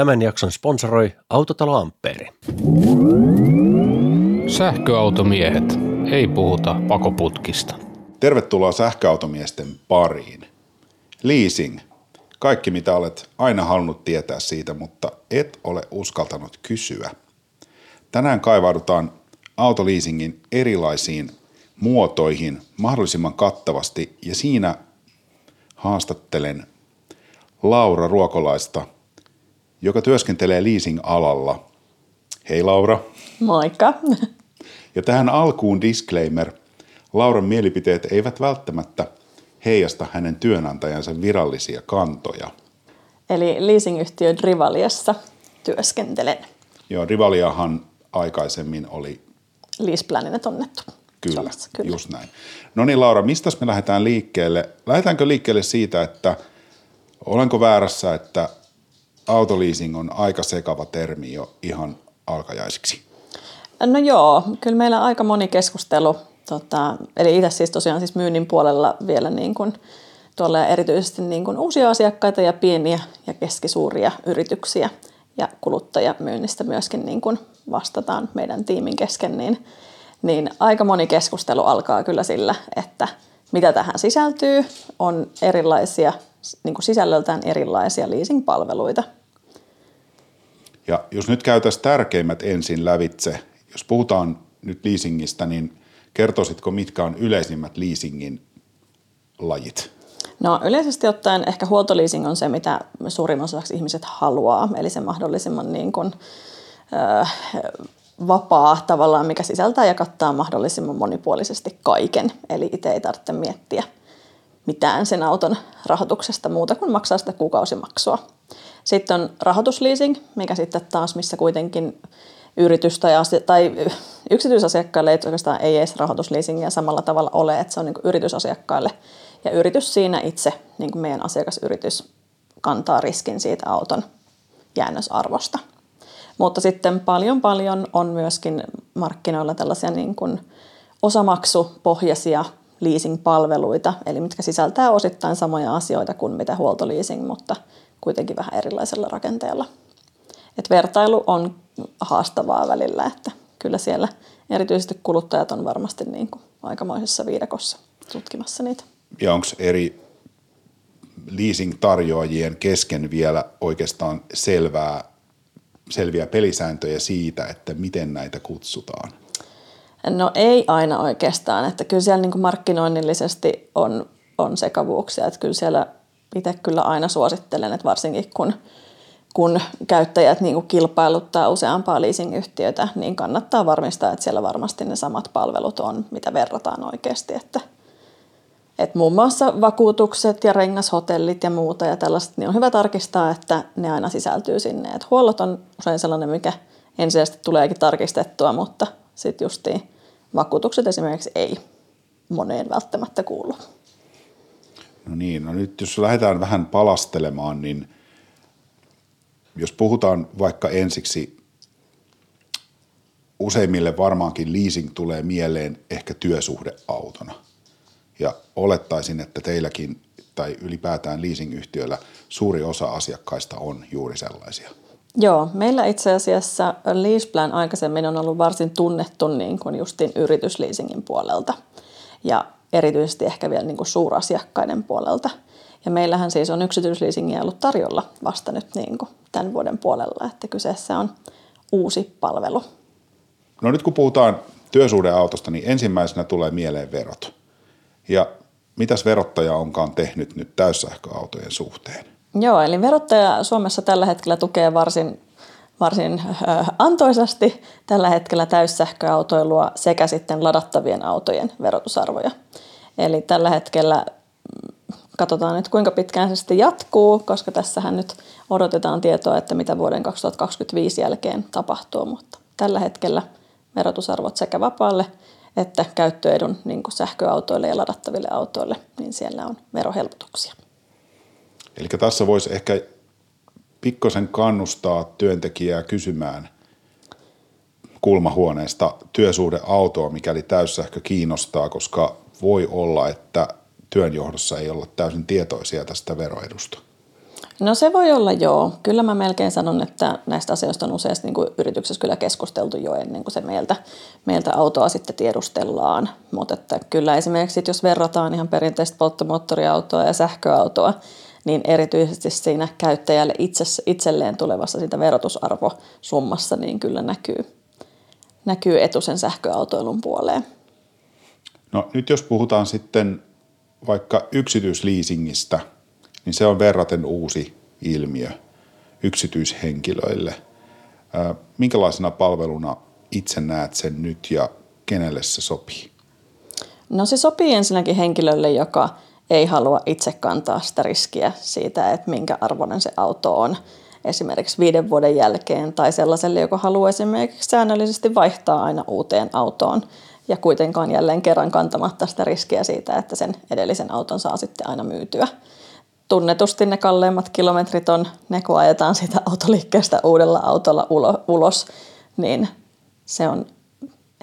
Tämän jakson sponsoroi Autotalo Ampeeri. Sähköautomiehet. Ei puhuta pakoputkista. Tervetuloa sähköautomiesten pariin. Leasing. Kaikki mitä olet aina halunnut tietää siitä, mutta et ole uskaltanut kysyä. Tänään kaivaudutaan autoleasingin erilaisiin muotoihin mahdollisimman kattavasti ja siinä haastattelen Laura Ruokolaista, joka työskentelee leasing-alalla. Hei Laura. Moikka. Ja tähän alkuun disclaimer. Lauran mielipiteet eivät välttämättä heijasta hänen työnantajansa virallisia kantoja. Eli leasingyhtiö Rivaliassa työskentelen. Joo, Rivaliahan aikaisemmin oli... Leaseplaninnet onnettu. Kyllä, Suomessa, kyllä, just näin. No niin Laura, mistä me lähdetään liikkeelle? Lähdetäänkö liikkeelle siitä, että olenko väärässä, että autoleasing on aika sekava termi jo ihan alkajaisiksi? No joo, kyllä meillä aika moni keskustelu, tota, eli itse siis tosiaan siis myynnin puolella vielä niin kuin, tuolla erityisesti niin kuin uusia asiakkaita ja pieniä ja keskisuuria yrityksiä ja kuluttajamyynnistä myöskin niin kuin vastataan meidän tiimin kesken, niin, niin aika moni keskustelu alkaa kyllä sillä, että mitä tähän sisältyy, on erilaisia, niin kuin sisällöltään erilaisia leasing-palveluita. Ja jos nyt käytäisiin tärkeimmät ensin lävitse, jos puhutaan nyt leasingistä, niin kertoisitko, mitkä on yleisimmät leasingin lajit? No yleisesti ottaen ehkä huoltoleasing on se, mitä suurimman osaksi ihmiset haluaa, eli se mahdollisimman niin kuin, äh, vapaa tavallaan, mikä sisältää ja kattaa mahdollisimman monipuolisesti kaiken. Eli itse ei tarvitse miettiä mitään sen auton rahoituksesta muuta kuin maksaa sitä kuukausimaksua. Sitten on rahoitusleasing, mikä sitten taas, missä kuitenkin yritys tai, asia, tai yksityisasiakkaille ei oikeastaan ei edes rahoitusleasingia samalla tavalla ole, että se on niin yritysasiakkaille. Ja yritys siinä itse, niin kuin meidän asiakasyritys, kantaa riskin siitä auton jäännösarvosta. Mutta sitten paljon paljon on myöskin markkinoilla tällaisia niin kuin osamaksupohjaisia leasing-palveluita, eli mitkä sisältää osittain samoja asioita kuin mitä huoltoleasing, mutta kuitenkin vähän erilaisella rakenteella. Et vertailu on haastavaa välillä, että kyllä siellä erityisesti kuluttajat on varmasti niin kuin aikamoisessa viidakossa tutkimassa niitä. Ja onko eri leasing-tarjoajien kesken vielä oikeastaan selvää, selviä pelisääntöjä siitä, että miten näitä kutsutaan? No ei aina oikeastaan, että kyllä siellä niin kuin markkinoinnillisesti on, on sekavuuksia, että kyllä siellä itse kyllä aina suosittelen, että varsinkin kun, kun käyttäjät niin kuin kilpailuttaa useampaa leasing-yhtiötä, niin kannattaa varmistaa, että siellä varmasti ne samat palvelut on, mitä verrataan oikeasti, että – et muun muassa vakuutukset ja rengashotellit ja muuta ja tällaiset, niin on hyvä tarkistaa, että ne aina sisältyy sinne. Et huollot on usein sellainen, mikä ensisijaisesti tuleekin tarkistettua, mutta sitten justiin vakuutukset esimerkiksi ei moneen välttämättä kuulu. No niin, no nyt jos lähdetään vähän palastelemaan, niin jos puhutaan vaikka ensiksi, useimmille varmaankin leasing tulee mieleen ehkä työsuhdeautona – ja olettaisin, että teilläkin tai ylipäätään leasing-yhtiöllä suuri osa asiakkaista on juuri sellaisia. Joo, meillä itse asiassa Leaseplan aikaisemmin on ollut varsin tunnettu niin kuin justin yritysleasingin puolelta ja erityisesti ehkä vielä niin kuin suurasiakkaiden puolelta. Ja meillähän siis on yksityisleasingia ollut tarjolla vasta nyt niin kuin tämän vuoden puolella, että kyseessä on uusi palvelu. No nyt kun puhutaan työsuhdeautosta, niin ensimmäisenä tulee mieleen verot. Ja mitäs verottaja onkaan tehnyt nyt täyssähköautojen suhteen? Joo, eli verottaja Suomessa tällä hetkellä tukee varsin, varsin äh, antoisasti tällä hetkellä täyssähköautoilua sekä sitten ladattavien autojen verotusarvoja. Eli tällä hetkellä mm, katsotaan nyt kuinka pitkään se sitten jatkuu, koska tässähän nyt odotetaan tietoa, että mitä vuoden 2025 jälkeen tapahtuu, mutta tällä hetkellä verotusarvot sekä vapaalle että käyttöedun niin sähköautoille ja ladattaville autoille, niin siellä on verohelpotuksia. Eli tässä voisi ehkä pikkosen kannustaa työntekijää kysymään kulmahuoneesta työsuhdeautoa, mikäli täyssähkö kiinnostaa, koska voi olla, että työnjohdossa ei olla täysin tietoisia tästä veroedusta. No se voi olla joo. Kyllä mä melkein sanon, että näistä asioista on useasti niin kuin yrityksessä kyllä keskusteltu jo ennen kuin se meiltä, meiltä autoa sitten tiedustellaan. Mutta että kyllä esimerkiksi jos verrataan ihan perinteistä polttomoottoriautoa ja sähköautoa, niin erityisesti siinä käyttäjälle itse, itselleen tulevassa sitä verotusarvosummassa niin kyllä näkyy, näkyy etu sen sähköautoilun puoleen. No nyt jos puhutaan sitten vaikka yksityisliisingistä, niin se on verraten uusi ilmiö yksityishenkilöille. Minkälaisena palveluna itse näet sen nyt ja kenelle se sopii? No se sopii ensinnäkin henkilölle, joka ei halua itse kantaa sitä riskiä siitä, että minkä arvoinen se auto on esimerkiksi viiden vuoden jälkeen tai sellaiselle, joka haluaa esimerkiksi säännöllisesti vaihtaa aina uuteen autoon ja kuitenkaan jälleen kerran kantamatta sitä riskiä siitä, että sen edellisen auton saa sitten aina myytyä. Tunnetusti ne kalleimmat kilometrit on ne, kun ajetaan sitä autoliikkeestä uudella autolla ulos, niin se on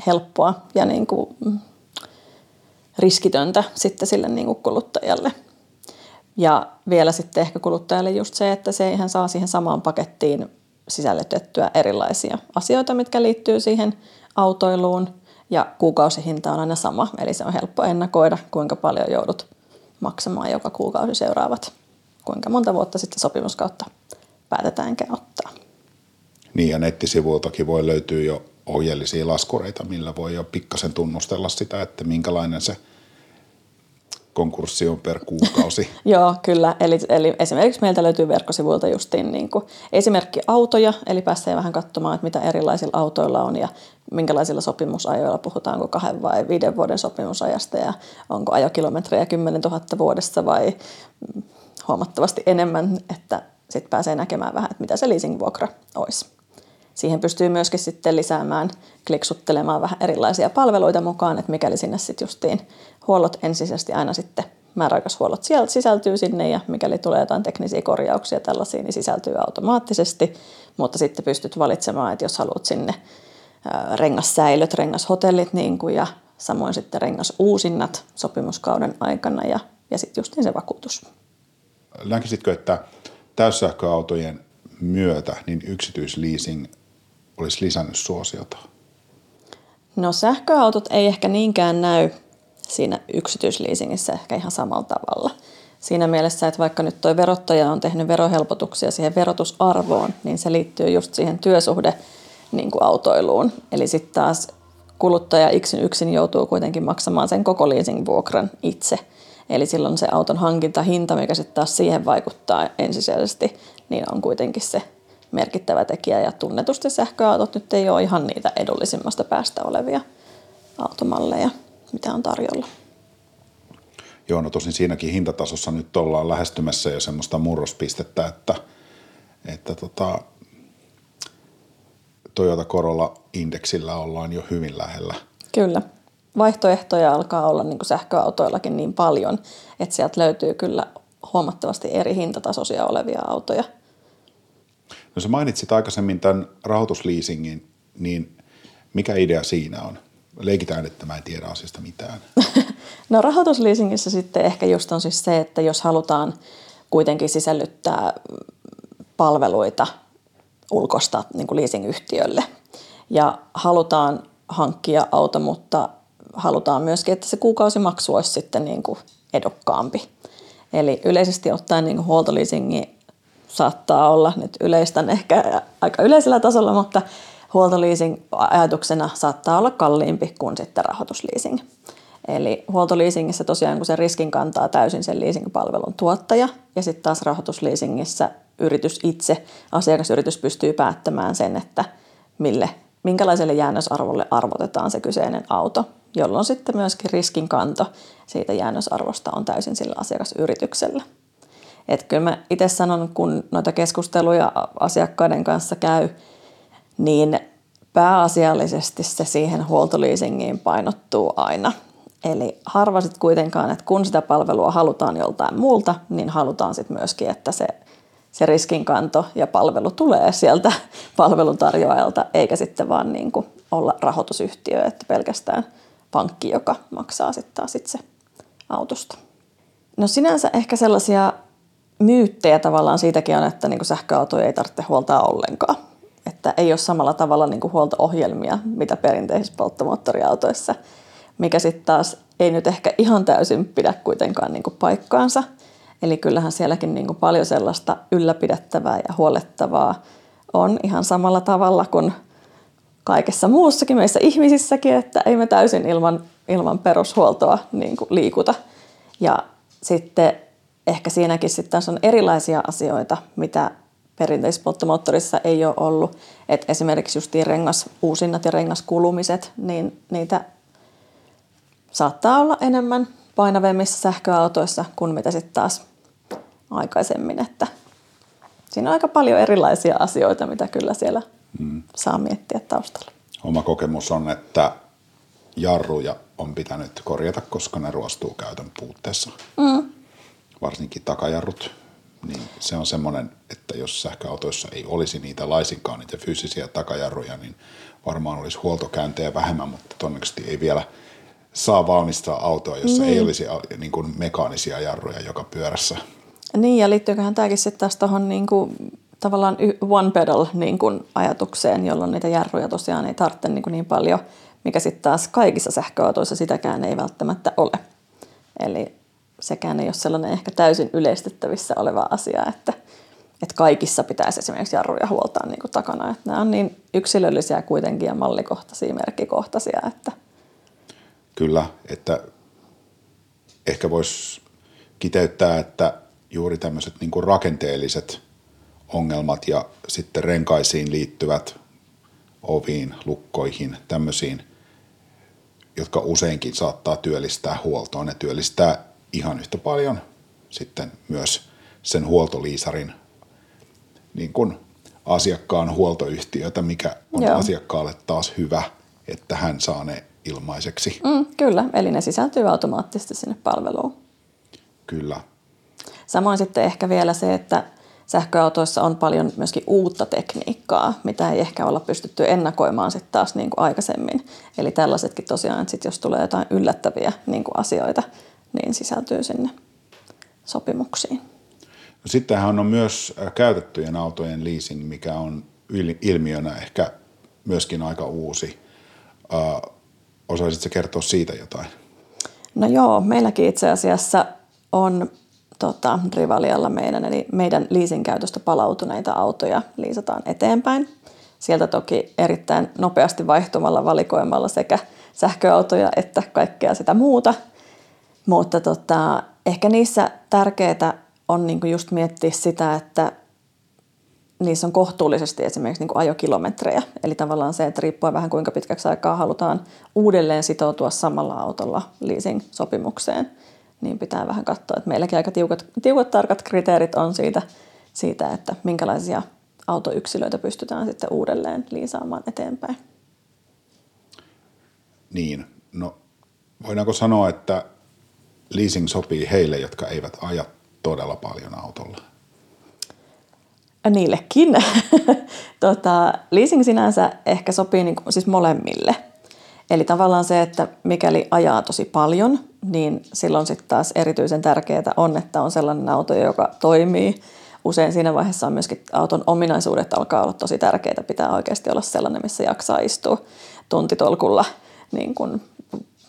helppoa ja niin kuin riskitöntä sitten sille niin kuin kuluttajalle. Ja vielä sitten ehkä kuluttajalle just se, että se ihan saa siihen samaan pakettiin sisällytettyä erilaisia asioita, mitkä liittyy siihen autoiluun. Ja kuukausihinta on aina sama, eli se on helppo ennakoida, kuinka paljon joudut maksamaan joka kuukausi seuraavat, kuinka monta vuotta sitten sopimuskautta päätetäänkään ottaa. Niin ja nettisivuiltakin voi löytyä jo ohjeellisia laskureita, millä voi jo pikkasen tunnustella sitä, että minkälainen se konkurssi on per kuukausi. Joo, kyllä. Eli, eli esimerkiksi meiltä löytyy verkkosivuilta justiin niin kuin esimerkki autoja, eli pääsee vähän katsomaan, että mitä erilaisilla autoilla on ja minkälaisilla sopimusajoilla, puhutaanko kahden vai viiden vuoden sopimusajasta ja onko ajokilometrejä 10 000 vuodessa vai huomattavasti enemmän, että sitten pääsee näkemään vähän, että mitä se leasingvuokra olisi. Siihen pystyy myöskin sitten lisäämään, kliksuttelemaan vähän erilaisia palveluita mukaan, että mikäli sinne sitten justiin huollot ensisijaisesti aina sitten määräaikaishuollot sieltä sisältyy sinne ja mikäli tulee jotain teknisiä korjauksia tällaisia, niin sisältyy automaattisesti, mutta sitten pystyt valitsemaan, että jos haluat sinne rengassäilöt, rengashotellit niin kuin, ja samoin sitten rengasuusinnat sopimuskauden aikana ja, ja sitten justiin se vakuutus. Näkisitkö, että täyssähköautojen myötä niin yksityisleasing olisi lisännyt suosiota? No sähköautot ei ehkä niinkään näy siinä yksityisleasingissä ehkä ihan samalla tavalla. Siinä mielessä, että vaikka nyt tuo verottaja on tehnyt verohelpotuksia siihen verotusarvoon, niin se liittyy just siihen työsuhde niin kuin autoiluun. Eli sitten taas kuluttaja yksin, yksin joutuu kuitenkin maksamaan sen koko leasing-vuokran itse. Eli silloin se auton hankintahinta, mikä sitten taas siihen vaikuttaa ensisijaisesti, niin on kuitenkin se merkittävä tekijä. Ja tunnetusti sähköautot nyt ei ole ihan niitä edullisimmasta päästä olevia automalleja, mitä on tarjolla. Joo, no tosin siinäkin hintatasossa nyt ollaan lähestymässä jo semmoista murrospistettä, että, että tota, Toyota Corolla indeksillä ollaan jo hyvin lähellä. Kyllä. Vaihtoehtoja alkaa olla niin kuin sähköautoillakin niin paljon, että sieltä löytyy kyllä huomattavasti eri hintatasoisia olevia autoja. No sä mainitsit aikaisemmin tämän rahoitusleasingin, niin mikä idea siinä on? Leikitään, että mä en tiedä asiasta mitään. no rahoitusleasingissä sitten ehkä just on siis se, että jos halutaan kuitenkin sisällyttää palveluita ulkosta niin kuin leasingyhtiölle ja halutaan hankkia auto, mutta halutaan myöskin, että se kuukausimaksu olisi sitten niin kuin edokkaampi. Eli yleisesti ottaen niin kuin huoltoleasingi saattaa olla nyt yleistän ehkä aika yleisellä tasolla, mutta huoltoleasing ajatuksena saattaa olla kalliimpi kuin sitten rahoitusleasing. Eli huoltoleasingissä tosiaan kun se riskin kantaa täysin sen leasing-palvelun tuottaja ja sitten taas rahoitusleasingissä yritys itse, asiakasyritys pystyy päättämään sen, että mille, minkälaiselle jäännösarvolle arvotetaan se kyseinen auto, jolloin sitten myöskin riskinkanto siitä jäännösarvosta on täysin sillä asiakasyrityksellä. Et kyllä mä itse sanon, kun noita keskusteluja asiakkaiden kanssa käy, niin pääasiallisesti se siihen huoltoleasingiin painottuu aina. Eli harva sitten kuitenkaan, että kun sitä palvelua halutaan joltain muulta, niin halutaan sitten myöskin, että se, se riskinkanto ja palvelu tulee sieltä palveluntarjoajalta, eikä sitten vaan niin kuin olla rahoitusyhtiö, että pelkästään pankki, joka maksaa sitten taas itse autosta. No sinänsä ehkä sellaisia myyttejä tavallaan siitäkin on, että niin sähköautoja ei tarvitse huoltaa ollenkaan. Että ei ole samalla tavalla niin huolto-ohjelmia, mitä perinteisissä polttomoottoriautoissa, mikä sitten taas ei nyt ehkä ihan täysin pidä kuitenkaan niin paikkaansa. Eli kyllähän sielläkin niin paljon sellaista ylläpidettävää ja huolettavaa on ihan samalla tavalla kuin kaikessa muussakin meissä ihmisissäkin, että ei me täysin ilman, ilman perushuoltoa niin liikuta. Ja sitten ehkä siinäkin sitten on erilaisia asioita, mitä perinteisessä polttomoottorissa ei ole ollut. Et esimerkiksi just rengas, uusinnat ja rengaskulumiset, niin niitä saattaa olla enemmän painavemmissa sähköautoissa kuin mitä sitten taas aikaisemmin. Että siinä on aika paljon erilaisia asioita, mitä kyllä siellä mm. saa miettiä taustalla. Oma kokemus on, että jarruja on pitänyt korjata, koska ne ruostuu käytön puutteessa. Mm. Varsinkin takajarrut. Niin se on semmoinen, että jos sähköautoissa ei olisi niitä laisinkaan, niitä fyysisiä takajarruja, niin varmaan olisi huoltokäyntejä vähemmän, mutta todennäköisesti ei vielä saa valmistaa autoa, jossa niin. ei olisi niin kuin mekaanisia jarruja joka pyörässä. Niin, ja liittyyköhän tämäkin sitten taas tuohon niin kuin, tavallaan one pedal niin kuin, ajatukseen, jolloin niitä jarruja tosiaan ei tarvitse niin, kuin niin paljon – mikä sitten taas kaikissa sähköautoissa sitäkään ei välttämättä ole. Eli sekään ei ole sellainen ehkä täysin yleistettävissä oleva asia, että, että kaikissa pitäisi esimerkiksi jarruja huoltaa niin kuin takana. Että nämä on niin yksilöllisiä kuitenkin ja mallikohtaisia, merkkikohtaisia. Että... Kyllä, että ehkä voisi kiteyttää, että juuri tämmöiset niin rakenteelliset ongelmat ja sitten renkaisiin liittyvät oviin, lukkoihin, tämmöisiin – jotka useinkin saattaa työllistää huoltoon. Ne työllistää ihan yhtä paljon sitten myös sen huoltoliisarin niin kuin asiakkaan huoltoyhtiötä, mikä on Joo. asiakkaalle taas hyvä, että hän saa ne ilmaiseksi. Mm, kyllä, eli ne sisältyy automaattisesti sinne palveluun. Kyllä. Samoin sitten ehkä vielä se, että sähköautoissa on paljon myöskin uutta tekniikkaa, mitä ei ehkä olla pystytty ennakoimaan sitten taas niin kuin aikaisemmin. Eli tällaisetkin tosiaan, että sit jos tulee jotain yllättäviä niin kuin asioita, niin sisältyy sinne sopimuksiin. No sittenhän on myös äh, käytettyjen autojen leasing, mikä on ilmiönä ehkä myöskin aika uusi. Äh, osaisitko kertoa siitä jotain? No joo, meilläkin itse asiassa on tota, Rivalialla meidän, eli meidän leasing käytöstä palautuneita autoja liisataan eteenpäin. Sieltä toki erittäin nopeasti vaihtumalla valikoimalla sekä sähköautoja että kaikkea sitä muuta. Mutta tota, ehkä niissä tärkeää on niinku just miettiä sitä, että niissä on kohtuullisesti esimerkiksi niin ajokilometrejä. Eli tavallaan se, että riippuen vähän kuinka pitkäksi aikaa halutaan uudelleen sitoutua samalla autolla leasing-sopimukseen – niin pitää vähän katsoa, että meilläkin aika tiukat, tiukat tarkat kriteerit on siitä, siitä, että minkälaisia autoyksilöitä pystytään sitten uudelleen liisaamaan eteenpäin. Niin, no voidaanko sanoa, että leasing sopii heille, jotka eivät aja todella paljon autolla? Niillekin. tota, leasing sinänsä ehkä sopii niin kuin, siis molemmille – Eli tavallaan se, että mikäli ajaa tosi paljon, niin silloin sitten taas erityisen tärkeää on, että on sellainen auto, joka toimii. Usein siinä vaiheessa on myöskin auton ominaisuudet alkaa olla tosi tärkeitä. Pitää oikeasti olla sellainen, missä jaksaa istua tuntitolkulla niin kuin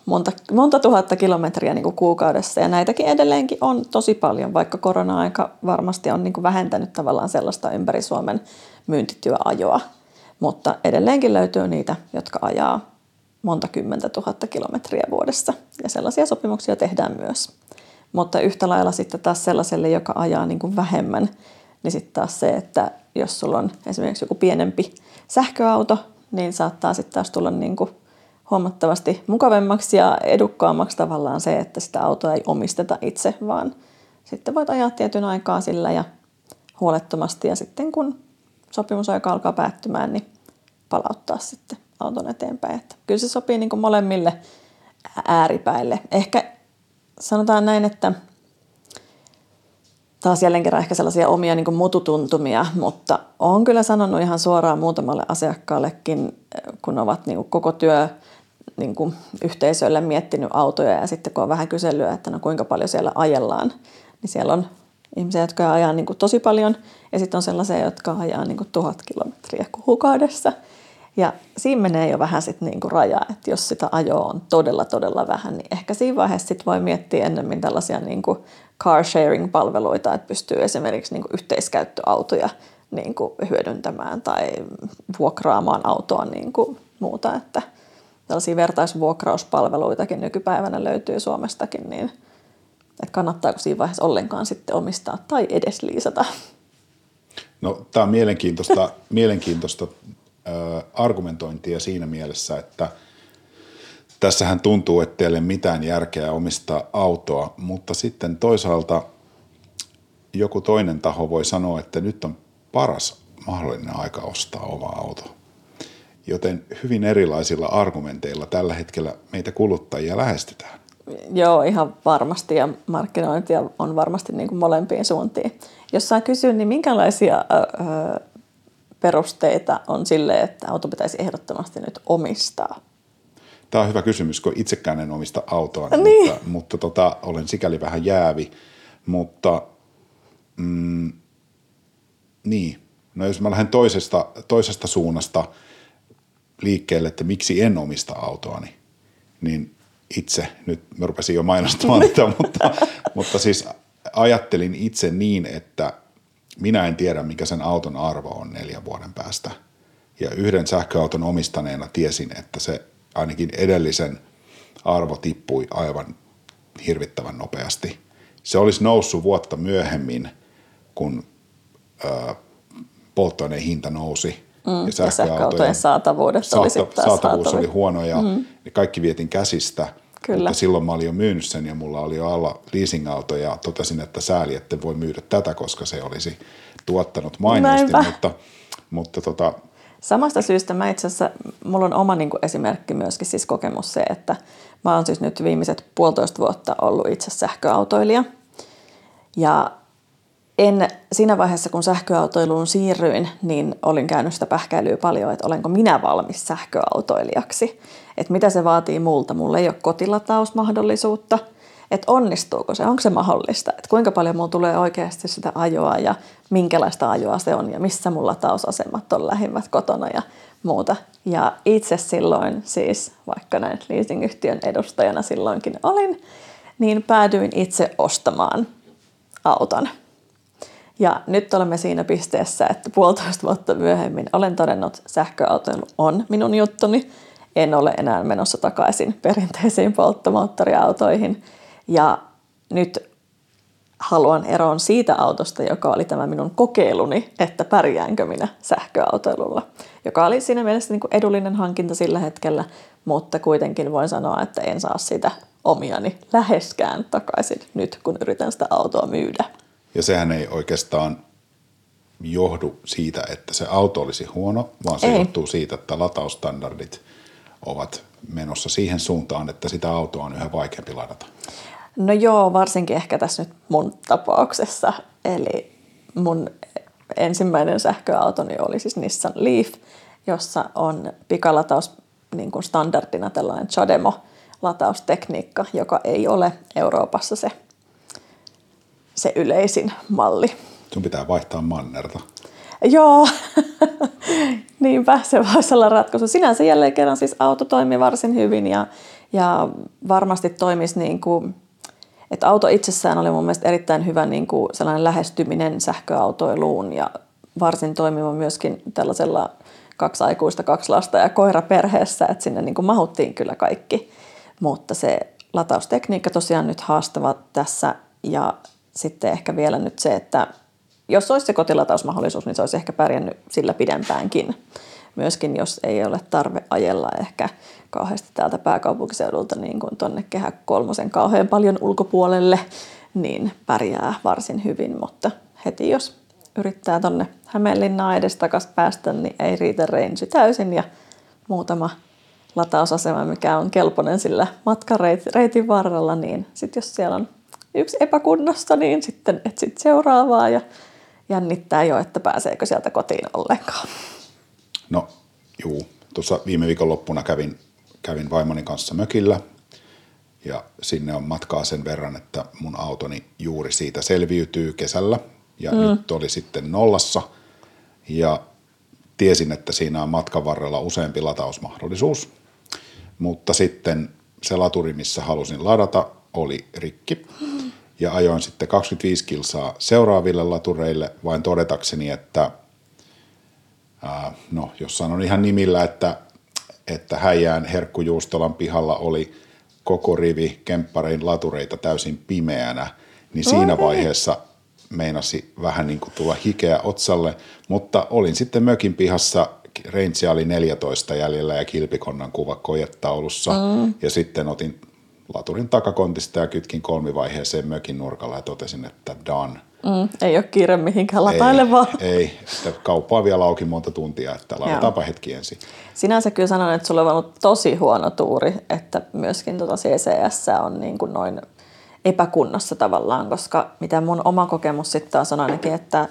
monta, monta tuhatta kilometriä niin kuin kuukaudessa. Ja näitäkin edelleenkin on tosi paljon, vaikka korona-aika varmasti on niin kuin vähentänyt tavallaan sellaista ympäri Suomen myyntityöajoa. Mutta edelleenkin löytyy niitä, jotka ajaa monta kymmentä tuhatta kilometriä vuodessa. Ja sellaisia sopimuksia tehdään myös. Mutta yhtä lailla sitten taas sellaiselle, joka ajaa niin kuin vähemmän, niin sitten taas se, että jos sulla on esimerkiksi joku pienempi sähköauto, niin saattaa sitten taas tulla niin kuin huomattavasti mukavemmaksi ja edukkaammaksi tavallaan se, että sitä autoa ei omisteta itse, vaan sitten voit ajaa tietyn aikaa sillä ja huolettomasti ja sitten kun sopimusaika alkaa päättymään, niin palauttaa sitten auton eteenpäin. Että kyllä se sopii niin kuin molemmille ääripäille. Ehkä sanotaan näin, että taas jälleen kerran ehkä sellaisia omia niin mututuntumia, mutta olen kyllä sanonut ihan suoraan muutamalle asiakkaallekin, kun ovat niin koko työ niin kuin yhteisölle miettinyt autoja ja sitten kun on vähän kyselyä, että no kuinka paljon siellä ajellaan, niin siellä on ihmisiä, jotka ajaa niin kuin tosi paljon ja sitten on sellaisia, jotka ajaa niin kuin tuhat kilometriä kuukaudessa. Ja siinä menee jo vähän sitten niin kuin raja, että jos sitä ajoa on todella todella vähän, niin ehkä siinä vaiheessa sit voi miettiä ennemmin tällaisia niin kuin car sharing-palveluita, että pystyy esimerkiksi niin kuin yhteiskäyttöautoja niin kuin hyödyntämään tai vuokraamaan autoa niin kuin muuta, että tällaisia vertaisvuokrauspalveluitakin nykypäivänä löytyy Suomestakin, niin että kannattaako siinä vaiheessa ollenkaan sitten omistaa tai edes liisata. No, tämä on mielenkiintoista, mielenkiintoista äh, argumentointia siinä mielessä, että tässähän tuntuu, että ole mitään järkeä omistaa autoa, mutta sitten toisaalta joku toinen taho voi sanoa, että nyt on paras mahdollinen aika ostaa oma auto. Joten hyvin erilaisilla argumenteilla tällä hetkellä meitä kuluttajia lähestytään. Joo, ihan varmasti ja markkinointia on varmasti niin kuin molempiin suuntiin. Jos saa kysyä, niin minkälaisia öö, perusteita on sille, että auto pitäisi ehdottomasti nyt omistaa? Tämä on hyvä kysymys, kun itsekään en omista autoa, niin. mutta, mutta tota, olen sikäli vähän jäävi. Mutta mm, niin, no jos mä lähden toisesta, toisesta suunnasta liikkeelle, että miksi en omista autoani, niin itse, nyt mä rupesin jo mainostamaan tätä, mutta, mutta siis ajattelin itse niin, että minä en tiedä, mikä sen auton arvo on neljän vuoden päästä. Ja yhden sähköauton omistaneena tiesin, että se ainakin edellisen arvo tippui aivan hirvittävän nopeasti. Se olisi noussut vuotta myöhemmin, kun ö, polttoaineen hinta nousi. Mm, ja sähköautojen saatavuudet saata, oli sitten Saatavuus oli huono ja mm. kaikki vietin käsistä. Kyllä. Mutta silloin mä olin jo myynyt sen ja mulla oli jo alla leasing-auto ja totesin, että sääli, että voi myydä tätä, koska se olisi tuottanut mainiosti. Näinpä. Mutta, mutta tota, Samasta syystä mä itse asiassa, mulla on oma niin esimerkki myöskin siis kokemus se, että mä oon siis nyt viimeiset puolitoista vuotta ollut itse sähköautoilija. Ja en siinä vaiheessa, kun sähköautoiluun siirryin, niin olin käynyt sitä pähkäilyä paljon, että olenko minä valmis sähköautoilijaksi. Että mitä se vaatii multa. Mulla ei ole kotilatausmahdollisuutta. Että onnistuuko se, onko se mahdollista. Että kuinka paljon mulla tulee oikeasti sitä ajoa ja minkälaista ajoa se on ja missä mulla latausasemat on lähimmät kotona ja muuta. Ja itse silloin siis, vaikka näin leasingyhtiön edustajana silloinkin olin, niin päädyin itse ostamaan auton ja nyt olemme siinä pisteessä, että puolitoista vuotta myöhemmin olen todennut, sähköautoilu on minun juttuni. En ole enää menossa takaisin perinteisiin polttomoottoriautoihin. Ja nyt haluan eroon siitä autosta, joka oli tämä minun kokeiluni, että pärjäänkö minä sähköautoilulla. Joka oli siinä mielessä niin kuin edullinen hankinta sillä hetkellä, mutta kuitenkin voin sanoa, että en saa sitä omiani läheskään takaisin nyt, kun yritän sitä autoa myydä. Ja sehän ei oikeastaan johdu siitä, että se auto olisi huono, vaan se ei. johtuu siitä, että lataustandardit ovat menossa siihen suuntaan, että sitä autoa on yhä vaikeampi ladata. No joo, varsinkin ehkä tässä nyt mun tapauksessa. Eli mun ensimmäinen sähköautoni oli siis Nissan Leaf, jossa on pikalataus niin kuin standardina tällainen Chademo-lataustekniikka, joka ei ole Euroopassa se se yleisin malli. Sun pitää vaihtaa mannerta. Joo, niinpä se voisi olla ratkaisu. Sinänsä jälleen kerran siis auto toimii varsin hyvin ja, ja varmasti toimisi niin kuin, että auto itsessään oli mun mielestä erittäin hyvä niin kuin sellainen lähestyminen sähköautoiluun ja varsin toimiva myöskin tällaisella kaksi aikuista, kaksi lasta ja koira perheessä, että sinne niin kuin mahuttiin kyllä kaikki. Mutta se lataustekniikka tosiaan nyt haastava tässä ja sitten ehkä vielä nyt se, että jos olisi se kotilatausmahdollisuus, niin se olisi ehkä pärjännyt sillä pidempäänkin. Myöskin jos ei ole tarve ajella ehkä kauheasti täältä pääkaupunkiseudulta niin kuin tuonne Kehä kolmosen kauhean paljon ulkopuolelle, niin pärjää varsin hyvin, mutta heti jos yrittää tuonne Hämeenlinnaan edes takaisin päästä, niin ei riitä range täysin ja muutama latausasema, mikä on kelpoinen sillä matkareitin varrella, niin sitten jos siellä on yksi epäkunnosta, niin sitten etsit seuraavaa ja jännittää jo, että pääseekö sieltä kotiin ollenkaan. No, juu. Tuossa viime viikonloppuna kävin, kävin vaimoni kanssa mökillä Ja sinne on matkaa sen verran, että mun autoni juuri siitä selviytyy kesällä. Ja mm. nyt oli sitten nollassa. Ja tiesin, että siinä on matkan varrella useampi latausmahdollisuus. Mutta sitten se laturi, missä halusin ladata, oli rikki. Ja ajoin sitten 25 kilsaa seuraaville latureille vain todetakseni, että ää, no jos sanon ihan nimillä, että, että Häjään Herkkujuustolan pihalla oli koko rivi kempparein latureita täysin pimeänä, niin siinä vaiheessa meinasi vähän niin kuin tulla hikeä otsalle, mutta olin sitten mökin pihassa, Reinsia oli 14 jäljellä ja kilpikonnan kuva kojettaulussa mm. ja sitten otin laturin takakontista ja kytkin kolmivaiheeseen mökin nurkalla ja totesin, että done. Mm, ei ole kiire mihinkään lataille ei, vaan. Ei, että kauppaa vielä auki monta tuntia, että ladataanpa hetki ensin. Sinänsä kyllä sanon, että sulla on ollut tosi huono tuuri, että myöskin tuota CCS on niin kuin noin epäkunnossa tavallaan, koska mitä mun oma kokemus sitten taas on ainakin, että,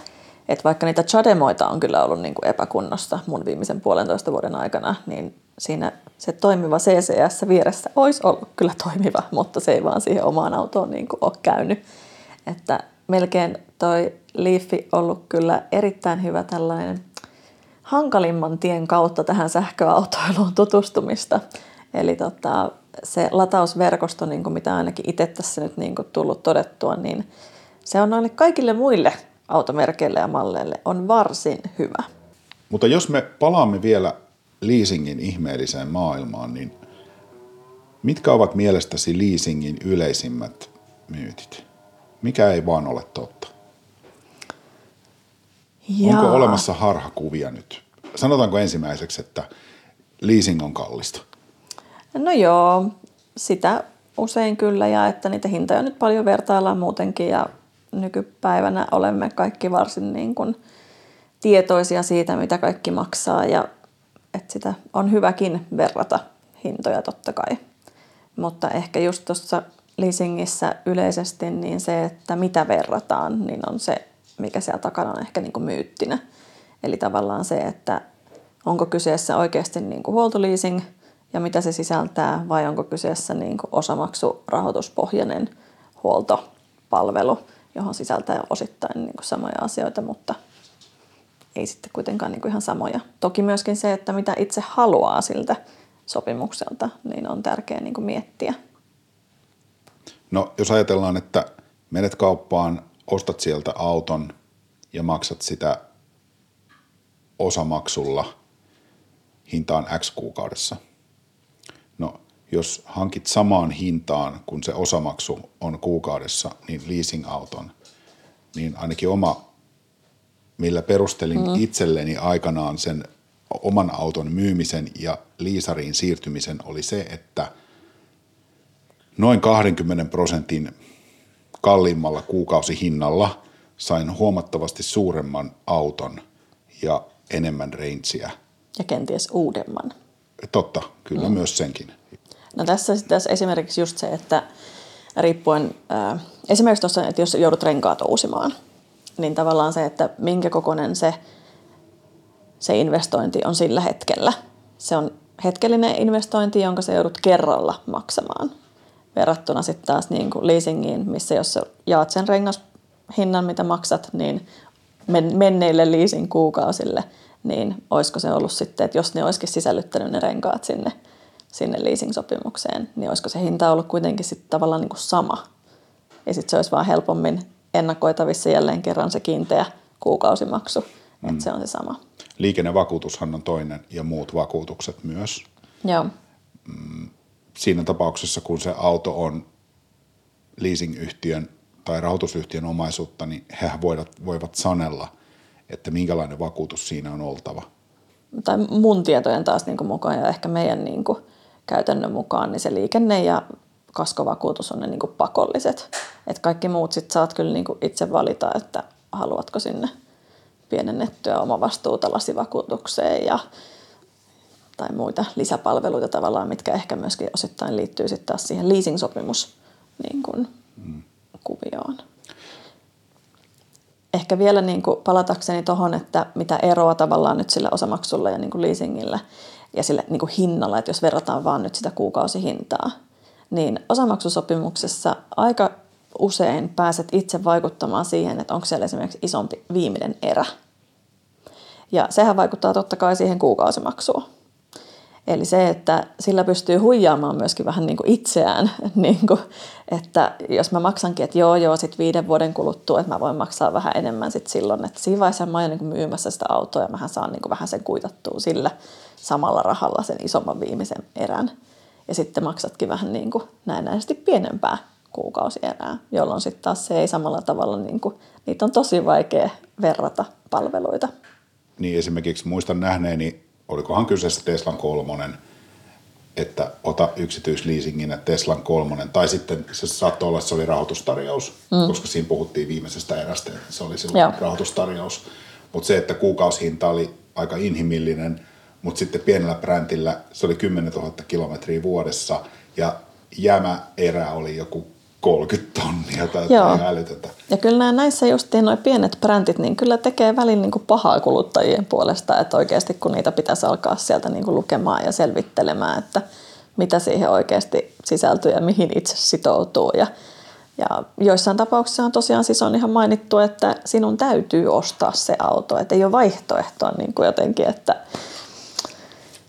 että vaikka niitä chademoita on kyllä ollut niin kuin epäkunnossa mun viimeisen puolentoista vuoden aikana, niin siinä se toimiva CCS vieressä olisi ollut kyllä toimiva, mutta se ei vaan siihen omaan autoon niin kuin ole käynyt. Että melkein toi Leafi ollut kyllä erittäin hyvä tällainen hankalimman tien kautta tähän sähköautoiluun tutustumista. Eli tota, se latausverkosto, niin kuin mitä ainakin itse tässä nyt niin kuin tullut todettua, niin se on noille kaikille muille automerkeille ja malleille on varsin hyvä. Mutta jos me palaamme vielä leasingin ihmeelliseen maailmaan, niin mitkä ovat mielestäsi leasingin yleisimmät myytit? Mikä ei vaan ole totta? Jaa. Onko olemassa harhakuvia nyt? Sanotaanko ensimmäiseksi, että leasing on kallista? No joo, sitä usein kyllä ja että niitä hintoja nyt paljon vertaillaan muutenkin ja nykypäivänä olemme kaikki varsin niin kuin tietoisia siitä, mitä kaikki maksaa ja että sitä on hyväkin verrata hintoja totta kai. Mutta ehkä just tuossa leasingissä yleisesti niin se, että mitä verrataan, niin on se, mikä siellä takana on ehkä niin kuin myyttinä. Eli tavallaan se, että onko kyseessä oikeasti niin kuin huoltoleasing ja mitä se sisältää, vai onko kyseessä niin kuin osamaksurahoituspohjainen huoltopalvelu, johon sisältää osittain niin kuin samoja asioita, mutta ei sitten kuitenkaan niin kuin ihan samoja. Toki myöskin se, että mitä itse haluaa siltä sopimukselta, niin on tärkeää niin miettiä. No jos ajatellaan, että menet kauppaan, ostat sieltä auton ja maksat sitä osamaksulla hintaan X kuukaudessa. Jos hankit samaan hintaan, kun se osamaksu on kuukaudessa, niin leasing-auton, niin ainakin oma, millä perustelin mm. itselleni aikanaan sen oman auton myymisen ja liisariin siirtymisen oli se, että – noin 20 prosentin kalliimmalla kuukausihinnalla sain huomattavasti suuremman auton ja enemmän rangea. Ja kenties uudemman. Totta, kyllä mm. myös senkin. No tässä, tässä esimerkiksi just se, että riippuen, äh, esimerkiksi tuossa, että jos joudut renkaat uusimaan, niin tavallaan se, että minkä kokoinen se, se investointi on sillä hetkellä. Se on hetkellinen investointi, jonka se joudut kerralla maksamaan verrattuna sitten taas niin kuin leasingiin, missä jos sä jaat sen rengashinnan, mitä maksat, niin menneille leasing kuukausille, niin olisiko se ollut sitten, että jos ne olisikin sisällyttänyt ne renkaat sinne, sinne leasing-sopimukseen, niin olisiko se hinta ollut kuitenkin sitten tavallaan niin kuin sama. Ja sitten se olisi vaan helpommin ennakoitavissa jälleen kerran se kiinteä kuukausimaksu, mm. että se on se sama. Liikennevakuutushan on toinen ja muut vakuutukset myös. Joo. Mm, siinä tapauksessa, kun se auto on leasingyhtiön tai rahoitusyhtiön omaisuutta, niin he voivat, voivat sanella, että minkälainen vakuutus siinä on oltava. Tai mun tietojen taas niin kuin mukaan ja ehkä meidän niin kuin käytännön mukaan, niin se liikenne ja kaskovakuutus on ne niin kuin pakolliset. Et kaikki muut sit saat kyllä niin kuin itse valita, että haluatko sinne pienennettyä omavastuuta lasivakuutukseen ja tai muita lisäpalveluita tavallaan, mitkä ehkä myöskin osittain liittyy sitten taas siihen leasing-sopimus niin kuin, mm. kuvioon. Ehkä vielä niin kuin palatakseni tuohon, että mitä eroa tavallaan nyt sillä osamaksulla ja niin kuin leasingillä ja sillä niin kuin hinnalla, että jos verrataan vaan nyt sitä kuukausihintaa, niin osamaksusopimuksessa aika usein pääset itse vaikuttamaan siihen, että onko siellä esimerkiksi isompi viimeinen erä. Ja sehän vaikuttaa totta kai siihen kuukausimaksuun. Eli se, että sillä pystyy huijaamaan myöskin vähän niin kuin itseään, niin kuin, että jos mä maksankin, että joo, joo, sitten viiden vuoden kuluttua, että mä voin maksaa vähän enemmän sitten silloin, että siinä vaiheessa mä oon niin myymässä sitä autoa ja mähän saan niin kuin vähän sen kuitattua sillä samalla rahalla sen isomman viimeisen erän. Ja sitten maksatkin vähän niin kuin näennäisesti pienempää kuukausierää, jolloin sitten taas se ei samalla tavalla, niin kuin, niitä on tosi vaikea verrata palveluita. Niin esimerkiksi muistan nähneeni olikohan kyseessä Teslan kolmonen, että ota yksityisleasinginä Teslan kolmonen, tai sitten se saattoi olla, että se oli rahoitustarjous, mm. koska siinä puhuttiin viimeisestä erästä, että se oli silloin Joo. rahoitustarjous. Mutta se, että kuukausihinta oli aika inhimillinen, mutta sitten pienellä brändillä se oli 10 000 kilometriä vuodessa, ja jämäerä oli joku 30 tonnia tai älytöntä. Ja kyllä näissä justiin nuo pienet brändit, niin kyllä tekee välin niin kuin pahaa kuluttajien puolesta, että oikeasti kun niitä pitäisi alkaa sieltä niin kuin lukemaan ja selvittelemään, että mitä siihen oikeasti sisältyy ja mihin itse sitoutuu. Ja, ja joissain tapauksissa on tosiaan siis on ihan mainittu, että sinun täytyy ostaa se auto, että ei ole vaihtoehtoa niin kuin jotenkin, että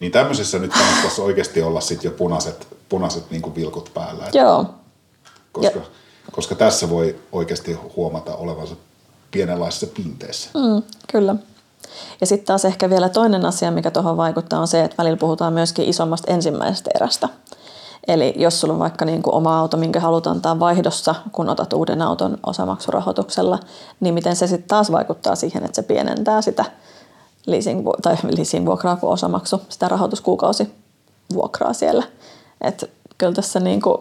niin tämmöisessä nyt kannattaisi oikeasti olla sitten jo punaiset, punaiset niin kuin vilkut päällä. Että Joo, koska, koska tässä voi oikeasti huomata olevansa pienenlaisessa pinteessä. Mm, kyllä. Ja sitten taas ehkä vielä toinen asia, mikä tuohon vaikuttaa, on se, että välillä puhutaan myöskin isommasta ensimmäisestä erästä. Eli jos sulla on vaikka niin kuin oma auto, minkä haluat antaa vaihdossa, kun otat uuden auton osamaksurahoituksella, niin miten se sitten taas vaikuttaa siihen, että se pienentää sitä leasing, tai leasing-vuokraa kuin osamaksu, sitä rahoituskuukausivuokraa siellä. Että kyllä tässä niin kuin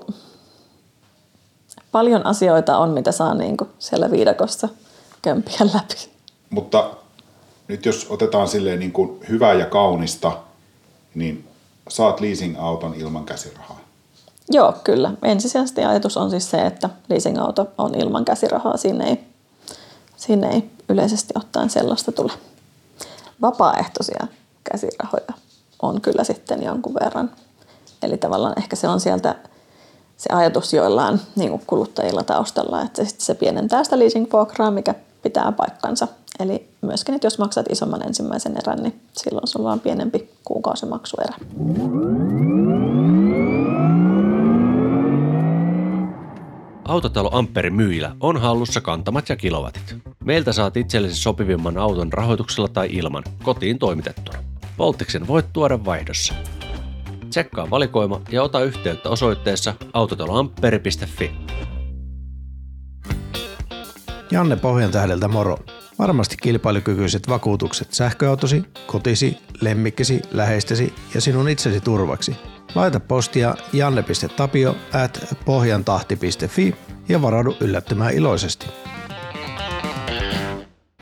paljon asioita on, mitä saa niin kuin siellä viidakossa kömpiä läpi. Mutta nyt jos otetaan silleen niin kuin hyvää ja kaunista, niin saat leasing-auton ilman käsirahaa. Joo, kyllä. Ensisijaisesti ajatus on siis se, että leasing-auto on ilman käsirahaa. Siinä ei, siinä ei yleisesti ottaen sellaista tule. Vapaaehtoisia käsirahoja on kyllä sitten jonkun verran. Eli tavallaan ehkä se on sieltä se ajatus joillain niin kuluttajilla taustalla, että se, se pienentää sitä leasing-vuokraa, mikä pitää paikkansa. Eli myöskin, että jos maksat isomman ensimmäisen erän, niin silloin sulla on pienempi kuukausimaksuerä. Autotalo Amperin myyjillä on hallussa kantamat ja kilowatit. Meiltä saat itsellesi sopivimman auton rahoituksella tai ilman, kotiin toimitettuna. Voltiksen voit tuoda vaihdossa. Tsekkaa valikoima ja ota yhteyttä osoitteessa autotaloamperi.fi. Janne Pohjantähdeltä moro. Varmasti kilpailukykyiset vakuutukset sähköautosi, kotisi, lemmikkisi, läheistesi ja sinun itsesi turvaksi. Laita postia janne.tapio at pohjantahti.fi ja varaudu yllättymään iloisesti.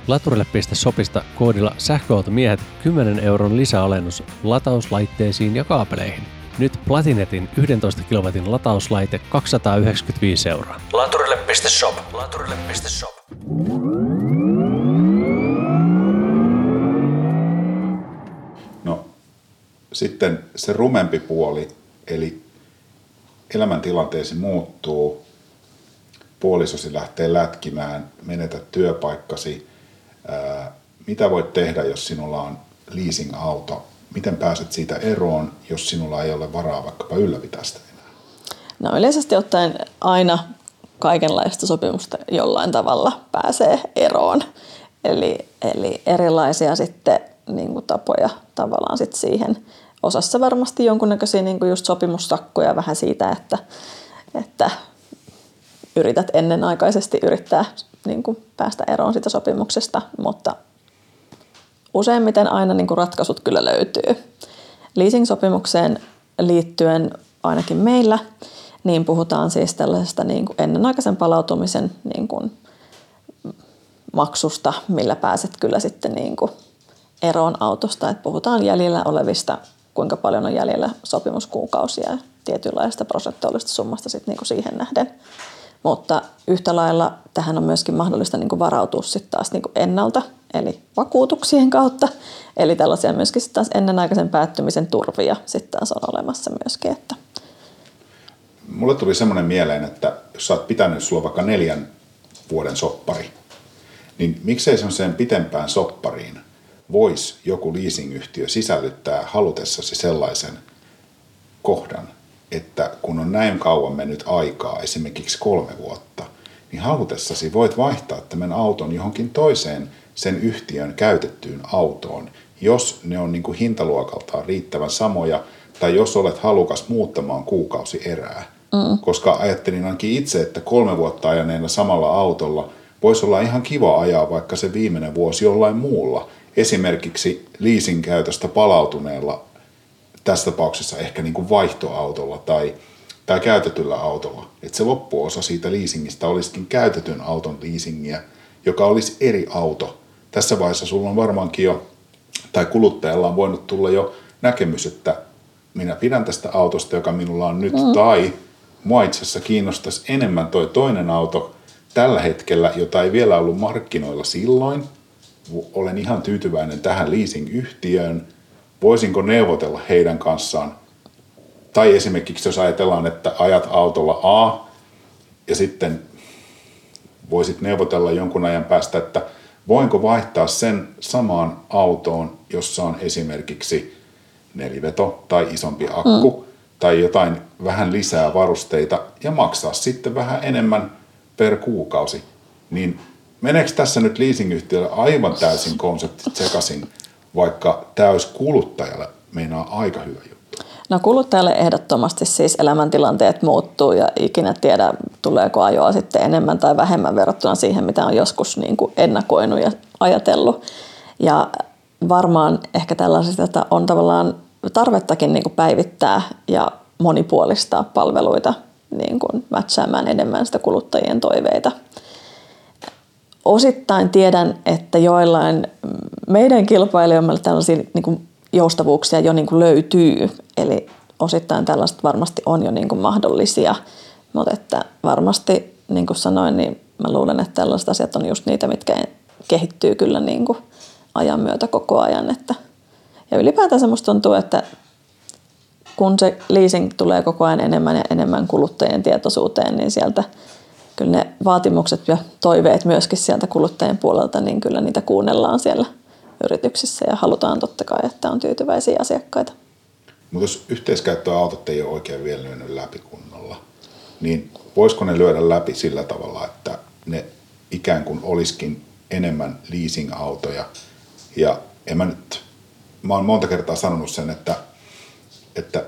Laturille.sopista koodilla sähköautomiehet 10 euron lisäalennus latauslaitteisiin ja kaapeleihin. Nyt Platinetin 11 kilowatin latauslaite 295 euroa. Laturille.shop. Laturille.shop. sitten se rumempi puoli, eli elämäntilanteesi muuttuu, puolisosi lähtee lätkimään, menetät työpaikkasi – mitä voit tehdä, jos sinulla on leasing-auto? Miten pääset siitä eroon, jos sinulla ei ole varaa vaikkapa ylläpitää sitä enää? No yleisesti ottaen aina kaikenlaista sopimusta jollain tavalla pääsee eroon. Eli, eli erilaisia sitten niin kuin tapoja tavallaan sit siihen. Osassa varmasti jonkunnäköisiä niin kuin just sopimussakkoja vähän siitä, että, että yrität ennenaikaisesti yrittää niin kuin päästä eroon siitä sopimuksesta, mutta useimmiten aina niin kuin ratkaisut kyllä löytyy. Leasing-sopimukseen liittyen ainakin meillä, niin puhutaan siis tällaisesta niin kuin ennenaikaisen palautumisen niin kuin maksusta, millä pääset kyllä sitten niin kuin eroon autosta. että puhutaan jäljellä olevista, kuinka paljon on jäljellä sopimuskuukausia ja tietynlaista prosentuaalista summasta sitten niin kuin siihen nähden. Mutta yhtä lailla tähän on myöskin mahdollista niin kuin varautua sitten taas niin kuin ennalta, eli vakuutuksien kautta. Eli tällaisia myöskin sitten taas ennenaikaisen päättymisen turvia sitten taas on olemassa myöskin. Että. mulle tuli semmoinen mieleen, että jos sä oot pitänyt, sulla vaikka neljän vuoden soppari, niin miksei semmoiseen pitempään soppariin voisi joku leasingyhtiö sisällyttää halutessasi sellaisen kohdan, että kun on näin kauan mennyt aikaa, esimerkiksi kolme vuotta, niin halutessasi voit vaihtaa tämän auton johonkin toiseen sen yhtiön käytettyyn autoon, jos ne on niin kuin hintaluokaltaan riittävän samoja, tai jos olet halukas muuttamaan kuukausi erää. Mm. Koska ajattelin ainakin itse, että kolme vuotta ajaneena samalla autolla voisi olla ihan kiva ajaa vaikka se viimeinen vuosi jollain muulla. Esimerkiksi leasing käytöstä palautuneella, tässä tapauksessa ehkä niin kuin vaihtoautolla tai, tai käytetyllä autolla. Että se loppuosa siitä leasingistä olisikin käytetyn auton leasingiä, joka olisi eri auto. Tässä vaiheessa sulla on varmaankin jo, tai kuluttajalla on voinut tulla jo näkemys, että minä pidän tästä autosta, joka minulla on nyt, mm. tai mua itse asiassa kiinnostaisi enemmän toi toinen auto tällä hetkellä, jota ei vielä ollut markkinoilla silloin. Olen ihan tyytyväinen tähän leasing-yhtiöön. Voisinko neuvotella heidän kanssaan? Tai esimerkiksi jos ajatellaan, että ajat autolla A ja sitten voisit neuvotella jonkun ajan päästä, että voinko vaihtaa sen samaan autoon, jossa on esimerkiksi neliveto tai isompi akku mm. tai jotain vähän lisää varusteita ja maksaa sitten vähän enemmän per kuukausi. Niin meneekö tässä nyt leasingyhtiölle aivan täysin konseptit sekaisin, vaikka täys kuluttajalle meinaa aika hyvä juttu? No kuluttajalle ehdottomasti siis elämäntilanteet muuttuu ja ikinä tiedä, tuleeko ajoa sitten enemmän tai vähemmän verrattuna siihen, mitä on joskus niin kuin ennakoinut ja ajatellut. Ja varmaan ehkä tällaisista on tavallaan tarvettakin niin kuin päivittää ja monipuolistaa palveluita niin kuin mätsäämään enemmän sitä kuluttajien toiveita. Osittain tiedän, että joillain meidän kilpailijoilla tällaisia niin kuin joustavuuksia jo niin kuin löytyy, eli osittain tällaiset varmasti on jo niin kuin mahdollisia, mutta että varmasti, niin kuin sanoin, niin mä luulen, että tällaiset asiat on just niitä, mitkä kehittyy kyllä niin kuin ajan myötä koko ajan. Että, ja ylipäätään musta tuntuu, että kun se leasing tulee koko ajan enemmän ja enemmän kuluttajien tietoisuuteen, niin sieltä kyllä ne vaatimukset ja toiveet myöskin sieltä kuluttajien puolelta, niin kyllä niitä kuunnellaan siellä yrityksissä ja halutaan totta kai, että on tyytyväisiä asiakkaita. Mutta jos yhteiskäyttöautot ei ole oikein vielä lyönyt läpi kunnolla, niin voisiko ne lyödä läpi sillä tavalla, että ne ikään kuin olisikin enemmän leasing-autoja. Ja en mä nyt, mä oon monta kertaa sanonut sen, että että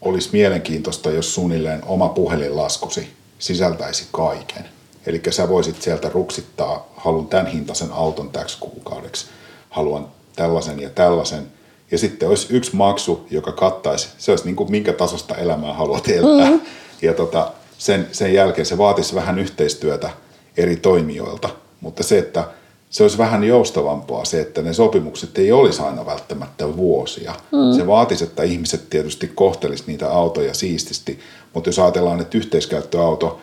olisi mielenkiintoista, jos suunnilleen oma puhelinlaskusi sisältäisi kaiken. Eli sä voisit sieltä ruksittaa, haluan tämän hintaisen auton täksi kuukaudeksi, haluan tällaisen ja tällaisen. Ja sitten olisi yksi maksu, joka kattaisi, se olisi niin kuin minkä tasosta elämää haluat elää. Mm. Ja tota, sen, sen jälkeen se vaatisi vähän yhteistyötä eri toimijoilta. Mutta se, että se olisi vähän joustavampaa se, että ne sopimukset ei olisi aina välttämättä vuosia. Mm. Se vaatisi, että ihmiset tietysti kohtelisi niitä autoja siististi, mutta jos ajatellaan, että yhteiskäyttöauto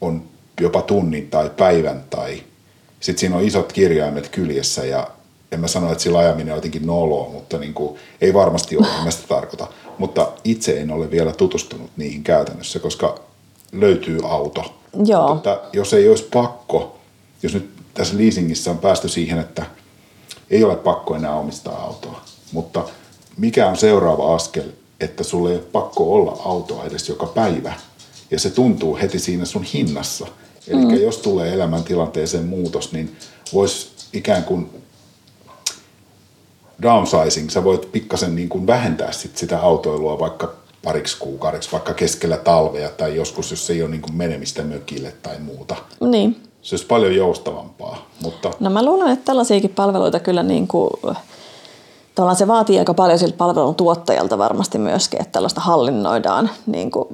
on jopa tunnin tai päivän tai sitten siinä on isot kirjaimet kyljessä ja en mä sano, että sillä ajaminen on jotenkin noloa, mutta niin kuin, ei varmasti ole, en mä sitä tarkoita. Mutta itse en ole vielä tutustunut niihin käytännössä, koska löytyy auto. Joo. Mutta että jos ei olisi pakko, jos nyt tässä leasingissä on päästy siihen, että ei ole pakko enää omistaa autoa. Mutta mikä on seuraava askel, että sulle ei ole pakko olla autoa edes joka päivä. Ja se tuntuu heti siinä sun hinnassa. Eli mm. jos tulee elämäntilanteeseen muutos, niin voisi ikään kuin downsizing, sä voit pikkasen niin kuin vähentää sit sitä autoilua vaikka pariksi kuukaudeksi, vaikka keskellä talvea tai joskus, jos ei ole niin kuin menemistä mökille tai muuta. Niin se olisi paljon joustavampaa. Mutta... No mä luulen, että tällaisiakin palveluita kyllä niin kuin, se vaatii aika paljon siltä palvelun tuottajalta varmasti myöskin, että tällaista hallinnoidaan niin kuin,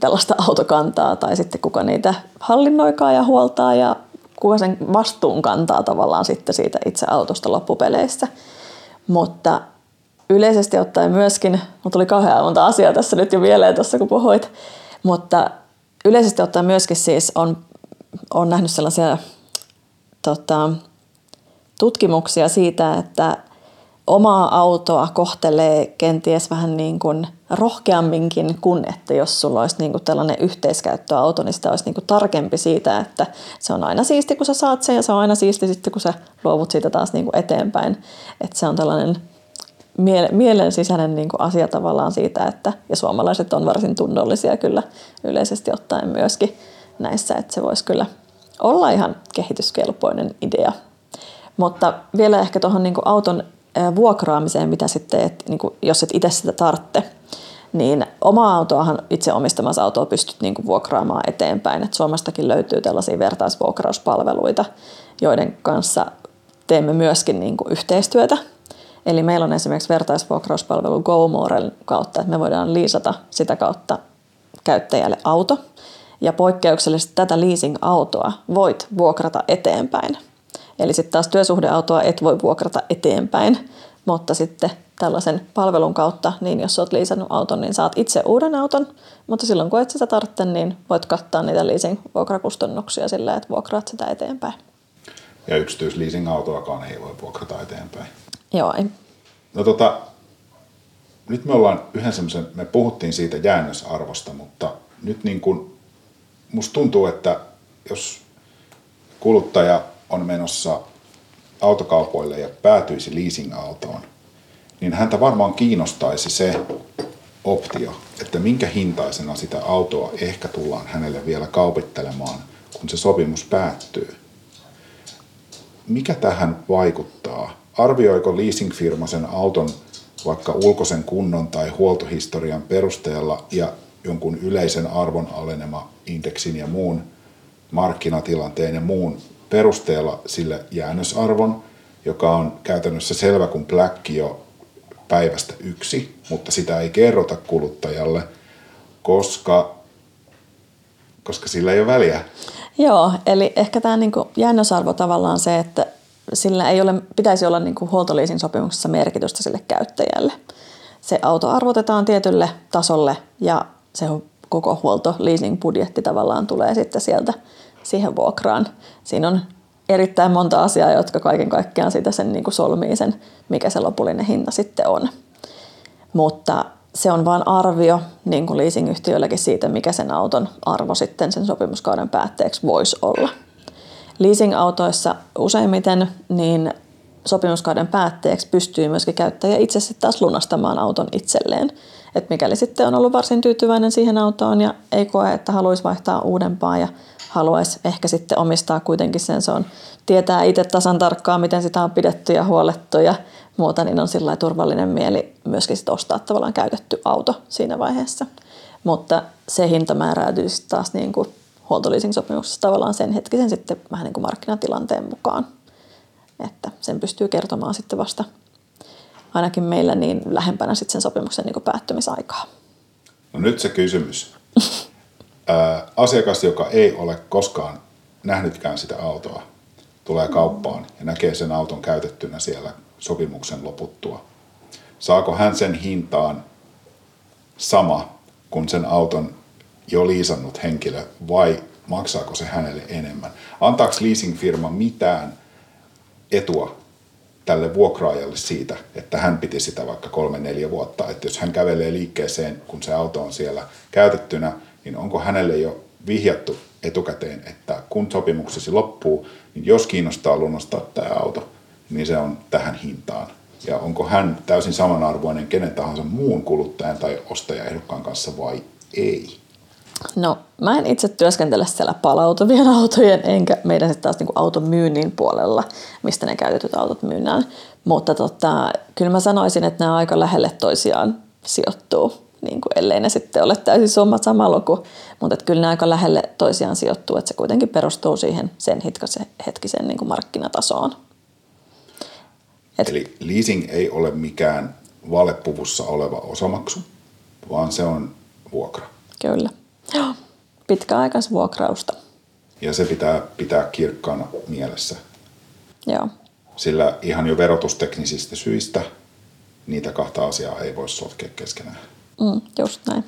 tällaista autokantaa tai sitten kuka niitä hallinnoikaa ja huoltaa ja kuka sen vastuun kantaa tavallaan sitten siitä itse autosta loppupeleissä. Mutta yleisesti ottaen myöskin, mutta tuli kauhean monta asiaa tässä nyt jo mieleen tuossa kun puhuit, mutta yleisesti ottaen myöskin siis on olen nähnyt sellaisia tota, tutkimuksia siitä, että omaa autoa kohtelee kenties vähän niin kuin rohkeamminkin kuin, että jos sulla olisi niin kuin tällainen yhteiskäyttöauto, niin sitä olisi niin kuin tarkempi siitä, että se on aina siisti, kun sä saat sen ja se on aina siisti sitten, kun sä luovut siitä taas niin kuin eteenpäin. Että se on tällainen mielen sisäinen niin kuin asia tavallaan siitä, että ja suomalaiset on varsin tunnollisia kyllä yleisesti ottaen myöskin näissä, että se voisi kyllä olla ihan kehityskelpoinen idea. Mutta vielä ehkä tuohon niin auton vuokraamiseen, mitä sitten, että niin kuin, jos et itse sitä tarvitse, niin oma autoahan itse omistamassa autoa pystyt niin kuin vuokraamaan eteenpäin. Et Suomestakin löytyy tällaisia vertaisvuokrauspalveluita, joiden kanssa teemme myöskin niin kuin yhteistyötä. Eli meillä on esimerkiksi vertaisvuokrauspalvelu GoMoren kautta, että me voidaan liisata sitä kautta käyttäjälle auto. Ja poikkeuksellisesti tätä leasing-autoa voit vuokrata eteenpäin. Eli sitten taas työsuhdeautoa et voi vuokrata eteenpäin, mutta sitten tällaisen palvelun kautta, niin jos olet liisannut auton, niin saat itse uuden auton, mutta silloin kun et sitä tarvitse, niin voit kattaa niitä leasing-vuokrakustannuksia sillä, että vuokraat sitä eteenpäin. Ja yksityisleasing-autoakaan ei voi vuokrata eteenpäin. Joo, ei. No tota, nyt me ollaan yhden semmoisen, me puhuttiin siitä jäännösarvosta, mutta nyt niin kuin, musta tuntuu, että jos kuluttaja on menossa autokaupoille ja päätyisi leasing-autoon, niin häntä varmaan kiinnostaisi se optio, että minkä hintaisena sitä autoa ehkä tullaan hänelle vielä kaupittelemaan, kun se sopimus päättyy. Mikä tähän vaikuttaa? Arvioiko leasingfirma sen auton vaikka ulkoisen kunnon tai huoltohistorian perusteella ja jonkun yleisen arvon alenema indeksin ja muun markkinatilanteen ja muun perusteella sille jäännösarvon, joka on käytännössä selvä kuin pläkki jo päivästä yksi, mutta sitä ei kerrota kuluttajalle, koska, koska sillä ei ole väliä. Joo, eli ehkä tämä niinku jäännösarvo tavallaan se, että sillä ei ole, pitäisi olla niinku huoltoliisin sopimuksessa merkitystä sille käyttäjälle. Se auto arvotetaan tietylle tasolle ja se koko huolto leasing budjetti tavallaan tulee sitten sieltä siihen vuokraan. Siinä on erittäin monta asiaa, jotka kaiken kaikkiaan sitä sen niin kuin solmii sen, mikä se lopullinen hinta sitten on. Mutta se on vain arvio niin kuin leasingyhtiöilläkin siitä, mikä sen auton arvo sitten sen sopimuskauden päätteeksi voisi olla. Leasing-autoissa useimmiten niin sopimuskauden päätteeksi pystyy myöskin käyttäjä itse sitten taas lunastamaan auton itselleen. Et mikäli sitten on ollut varsin tyytyväinen siihen autoon ja ei koe, että haluaisi vaihtaa uudempaa ja haluaisi ehkä sitten omistaa kuitenkin sen. Se on, tietää itse tasan tarkkaan, miten sitä on pidetty ja huolettu ja muuta, niin on sillä turvallinen mieli myöskin sit ostaa tavallaan käytetty auto siinä vaiheessa. Mutta se hinta määräytyy sitten taas niin kuin huoltoliising-sopimuksessa tavallaan sen hetkisen sitten vähän niin kuin markkinatilanteen mukaan. Että sen pystyy kertomaan sitten vasta ainakin meillä niin lähempänä sitten sen sopimuksen niin päättymisaikaa. No nyt se kysymys. asiakas, joka ei ole koskaan nähnytkään sitä autoa, tulee kauppaan ja näkee sen auton käytettynä siellä sopimuksen loputtua. Saako hän sen hintaan sama kuin sen auton jo liisannut henkilö vai maksaako se hänelle enemmän? Antaako leasingfirma mitään etua tälle vuokraajalle siitä, että hän piti sitä vaikka kolme neljä vuotta. Että jos hän kävelee liikkeeseen, kun se auto on siellä käytettynä, niin onko hänelle jo vihjattu etukäteen, että kun sopimuksesi loppuu, niin jos kiinnostaa lunastaa tämä auto, niin se on tähän hintaan. Ja onko hän täysin samanarvoinen kenen tahansa muun kuluttajan tai ostajaehdokkaan kanssa vai ei? No, mä en itse työskentele siellä palautuvien autojen, enkä meidän sitten taas niin auton myynnin puolella, mistä ne käytetyt autot myynnään. Mutta tota, kyllä mä sanoisin, että nämä aika lähelle toisiaan sijoittuu niin kuin ellei ne sitten ole täysin summat sama luku. Mutta että kyllä ne aika lähelle toisiaan sijoittuu, että se kuitenkin perustuu siihen sen hetkisen niin kuin markkinatasoon. Et... Eli leasing ei ole mikään valepuvussa oleva osamaksu, vaan se on vuokra. Kyllä. Joo. Pitkäaikaisvuokrausta. Ja se pitää pitää kirkkaana mielessä. Joo. Sillä ihan jo verotusteknisistä syistä niitä kahta asiaa ei voi sotkea keskenään. Mm, just näin.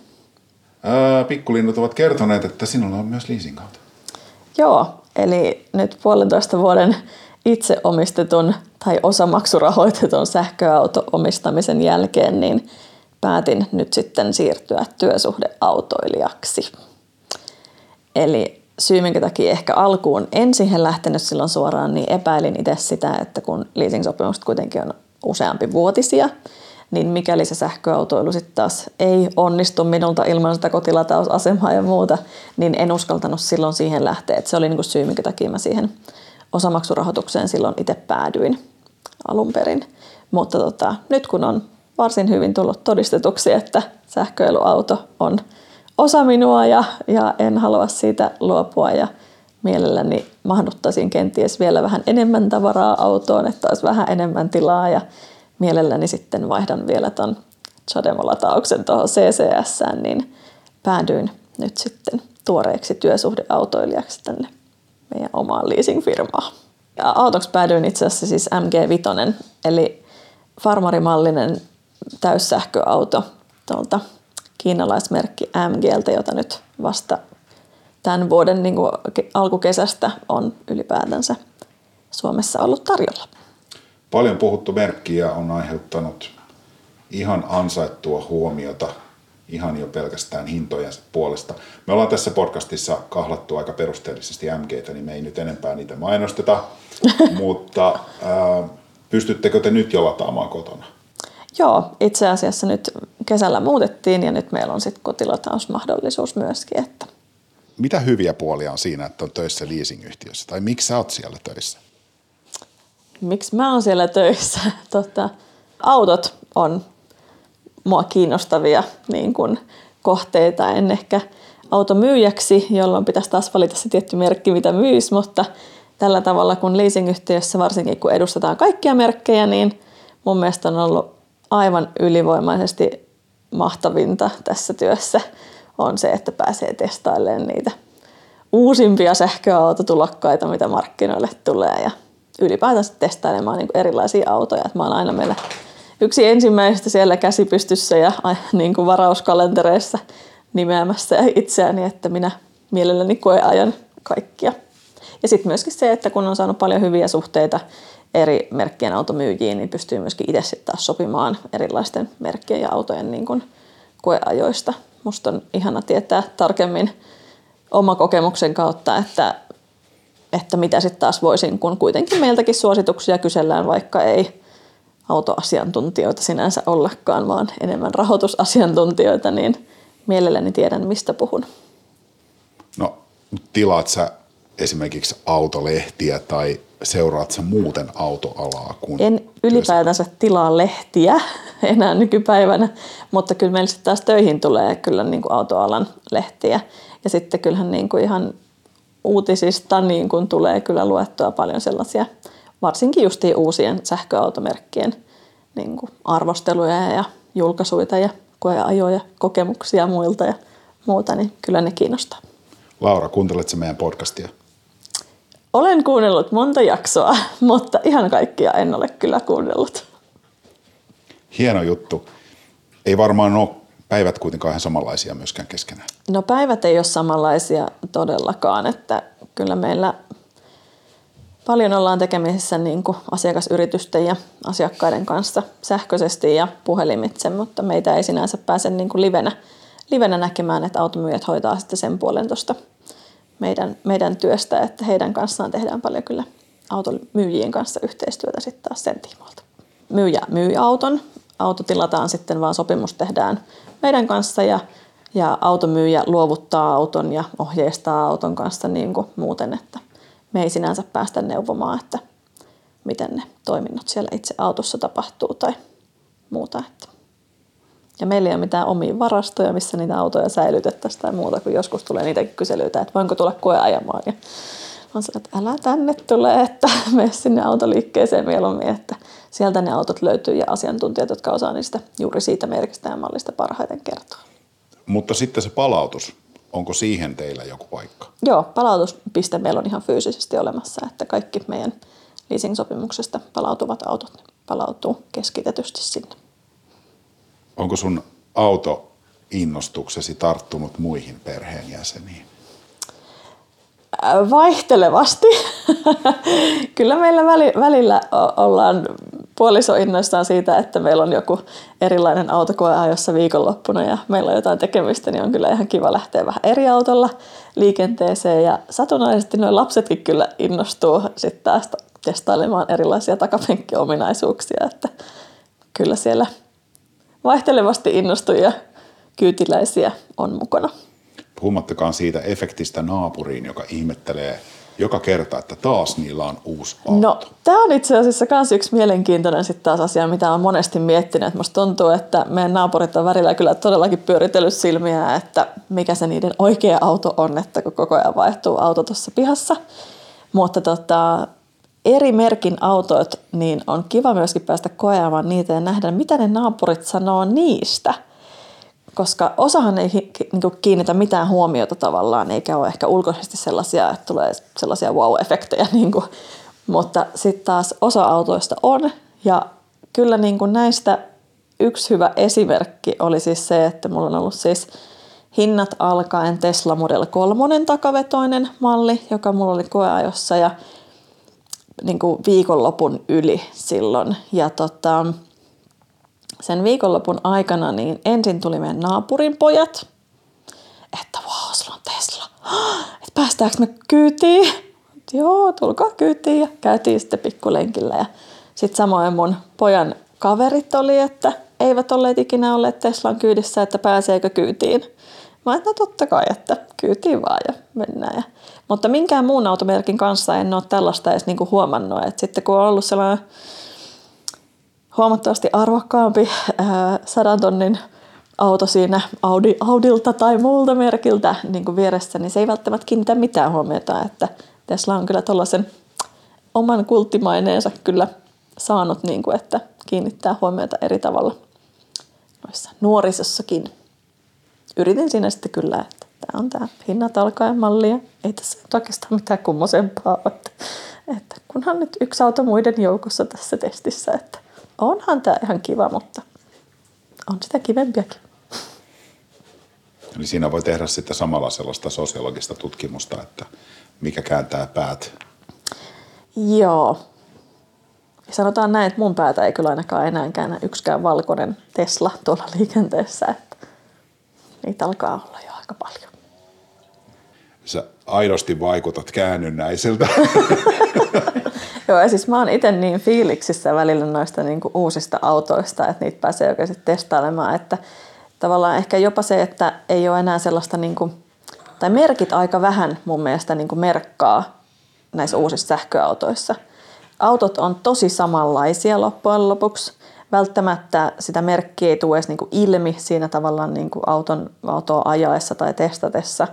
Ää, pikkulinnut ovat kertoneet, että sinulla on myös leasing-auto. Joo, eli nyt puolentoista vuoden itse omistetun tai osamaksurahoitetun sähköauto omistamisen jälkeen, niin päätin nyt sitten siirtyä työsuhdeautoilijaksi. Eli syy, minkä takia ehkä alkuun en siihen lähtenyt silloin suoraan, niin epäilin itse sitä, että kun leasing-sopimukset kuitenkin on useampi vuotisia, niin mikäli se sähköautoilu sitten taas ei onnistu minulta ilman sitä kotilatausasemaa ja muuta, niin en uskaltanut silloin siihen lähteä. Et se oli niinku syy, minkä takia mä siihen osamaksurahoitukseen silloin itse päädyin alun perin. Mutta tota, nyt kun on varsin hyvin tullut todistetuksi, että sähköilyauto on osa minua ja, ja en halua siitä luopua ja mielelläni mahduttaisin kenties vielä vähän enemmän tavaraa autoon, että olisi vähän enemmän tilaa ja mielelläni sitten vaihdan vielä ton Chademo-latauksen tuohon CCS, niin päädyin nyt sitten tuoreeksi työsuhdeautoilijaksi tänne meidän omaan leasingfirmaan. Ja autoksi päädyin itse asiassa siis MG5, eli farmarimallinen täyssähköauto tuolta kiinalaismerkki MGltä, jota nyt vasta tämän vuoden niin kuin alkukesästä on ylipäätänsä Suomessa ollut tarjolla. Paljon puhuttu merkkiä on aiheuttanut ihan ansaittua huomiota ihan jo pelkästään hintojensa puolesta. Me ollaan tässä podcastissa kahlattu aika perusteellisesti MGtä, niin me ei nyt enempää niitä mainosteta, mutta ää, pystyttekö te nyt jo lataamaan kotona? Joo, itse asiassa nyt kesällä muutettiin ja nyt meillä on sitten kotilatausmahdollisuus myöskin. Että. Mitä hyviä puolia on siinä, että on töissä leasingyhtiössä? Tai miksi sä oot siellä töissä? Miksi mä oon siellä töissä? Tota, autot on mua kiinnostavia niin kun, kohteita. En ehkä automyyjäksi, jolloin pitäisi taas valita se tietty merkki, mitä myisi, mutta tällä tavalla, kun leasingyhtiössä varsinkin kun edustetaan kaikkia merkkejä, niin mun mielestä on ollut aivan ylivoimaisesti mahtavinta tässä työssä on se, että pääsee testailemaan niitä uusimpia sähköautotulokkaita, mitä markkinoille tulee ja ylipäätänsä testailemaan niin erilaisia autoja. Että mä oon aina meillä yksi ensimmäistä siellä käsipystyssä ja niin kuin varauskalentereissa nimeämässä itseäni, että minä mielelläni koeajan kaikkia. Ja sitten myöskin se, että kun on saanut paljon hyviä suhteita eri merkkien automyyjiin, niin pystyy myöskin itse sitten taas sopimaan erilaisten merkkien ja autojen niin kuin koeajoista. Musta on ihana tietää tarkemmin oma kokemuksen kautta, että, että mitä sitten taas voisin, kun kuitenkin meiltäkin suosituksia kysellään, vaikka ei autoasiantuntijoita sinänsä ollakaan, vaan enemmän rahoitusasiantuntijoita, niin mielelläni tiedän, mistä puhun. No, tilaat sä esimerkiksi autolehtiä tai seuraat sä muuten autoalaa? Kun en ylipäätänsä tilaa lehtiä enää nykypäivänä, mutta kyllä meillä sitten taas töihin tulee kyllä niin kuin autoalan lehtiä. Ja sitten kyllähän niin kuin ihan uutisista niin kuin tulee kyllä luettua paljon sellaisia, varsinkin just uusien sähköautomerkkien niin kuin arvosteluja ja julkaisuja ja koeajoja, kokemuksia muilta ja muuta, niin kyllä ne kiinnostaa. Laura, kuunteletko meidän podcastia? Olen kuunnellut monta jaksoa, mutta ihan kaikkia en ole kyllä kuunnellut. Hieno juttu. Ei varmaan ole päivät kuitenkaan ihan samanlaisia myöskään keskenään. No päivät ei ole samanlaisia todellakaan, että kyllä meillä paljon ollaan tekemisissä niin kuin asiakasyritysten ja asiakkaiden kanssa sähköisesti ja puhelimitse, mutta meitä ei sinänsä pääse niin kuin livenä, livenä näkemään, että automyyjät hoitaa sitten sen puolen tuosta meidän, meidän työstä, että heidän kanssaan tehdään paljon kyllä automyyjien kanssa yhteistyötä sitten taas sen tiimoilta. Myyjä myy auton, auto tilataan sitten vaan sopimus tehdään meidän kanssa ja, ja automyyjä luovuttaa auton ja ohjeistaa auton kanssa niin kuin muuten, että me ei sinänsä päästä neuvomaan, että miten ne toiminnot siellä itse autossa tapahtuu tai muuta. Että ja meillä ei ole mitään omia varastoja, missä niitä autoja säilytettäisiin tai muuta, kun joskus tulee niitäkin kyselyitä, että voinko tulla koeajamaan. Ja on sanonut, että älä tänne tule, että mene sinne autoliikkeeseen mieluummin, että sieltä ne autot löytyy ja asiantuntijat, jotka osaa niistä juuri siitä merkistä ja mallista parhaiten kertoa. Mutta sitten se palautus, onko siihen teillä joku paikka? Joo, palautuspiste meillä on ihan fyysisesti olemassa, että kaikki meidän leasing-sopimuksesta palautuvat autot palautuu keskitetysti sinne. Onko sun auto innostuksesi tarttunut muihin perheenjäseniin? Vaihtelevasti. Kyllä meillä välillä ollaan puolisoinnoissaan siitä, että meillä on joku erilainen autokoe ajossa viikonloppuna ja meillä on jotain tekemistä, niin on kyllä ihan kiva lähteä vähän eri autolla liikenteeseen. Ja satunnaisesti nuo lapsetkin kyllä innostuu sitten taas testailemaan erilaisia takapenkkiominaisuuksia, että kyllä siellä vaihtelevasti innostujia kyytiläisiä on mukana. Puhumattakaan siitä efektistä naapuriin, joka ihmettelee joka kerta, että taas niillä on uusi auto. No, tämä on itse asiassa myös yksi mielenkiintoinen sitten taas asia, mitä on monesti miettinyt. Musta tuntuu, että meidän naapurit on välillä kyllä todellakin pyöritellyt silmiä, että mikä se niiden oikea auto on, että kun koko ajan vaihtuu auto tuossa pihassa. Mutta tota, eri merkin autot, niin on kiva myöskin päästä koeamaan niitä ja nähdä, mitä ne naapurit sanoo niistä – koska osahan ei niin kiinnitä mitään huomiota tavallaan, eikä ole ehkä ulkoisesti sellaisia, että tulee sellaisia wow-efektejä, niin kuin, mutta sitten taas osa autoista on, ja kyllä niin kuin näistä yksi hyvä esimerkki oli siis se, että mulla on ollut siis hinnat alkaen Tesla Model 3 takavetoinen malli, joka mulla oli koeajossa ja niin kuin viikonlopun yli silloin. Ja tota, sen viikonlopun aikana niin ensin tuli meidän naapurin pojat, että vau, sulla on Tesla, että päästäänkö me kyytiin? Joo, tulkaa kyytiin ja käytiin sitten pikkulenkillä ja sitten samoin mun pojan kaverit oli, että eivät olleet ikinä olleet Teslan kyydissä, että pääseekö kyytiin. Mä että no totta kai, että kyytiin vaan ja mennään. Ja, mutta minkään muun automerkin kanssa en ole tällaista edes niinku huomannut. Et sitten kun on ollut sellainen huomattavasti arvokkaampi ää, sadan tonnin auto siinä Audi, Audilta tai muulta merkiltä niin kuin vieressä, niin se ei välttämättä kiinnitä mitään huomiota, että Tesla on kyllä tuollaisen oman kulttimaineensa kyllä saanut, niin kuin, että kiinnittää huomiota eri tavalla noissa nuorisossakin. Yritin siinä sitten kyllä, että tämä on tämä hinnat alkaen malli ja ei tässä nyt oikeastaan mitään kummosempaa että, että kunhan nyt yksi auto muiden joukossa tässä testissä, että onhan tämä ihan kiva, mutta on sitä kivempiäkin. Eli siinä voi tehdä sitten samalla sellaista sosiologista tutkimusta, että mikä kääntää päät. Joo. Sanotaan näin, että mun päätä ei kyllä ainakaan enää käännä yksikään valkoinen Tesla tuolla liikenteessä. Että niitä alkaa olla jo aika paljon. Sä aidosti vaikutat käännynnäiseltä. Joo, ja siis mä oon itse niin fiiliksissä välillä noista niin kuin uusista autoista, että niitä pääsee oikeasti testailemaan, että tavallaan ehkä jopa se, että ei ole enää sellaista, niin kuin, tai merkit aika vähän mun mielestä niin kuin merkkaa näissä uusissa sähköautoissa. Autot on tosi samanlaisia loppujen lopuksi. Välttämättä sitä merkkiä ei tule edes niin kuin ilmi siinä tavallaan niin kuin auton, autoa ajaessa tai testatessa.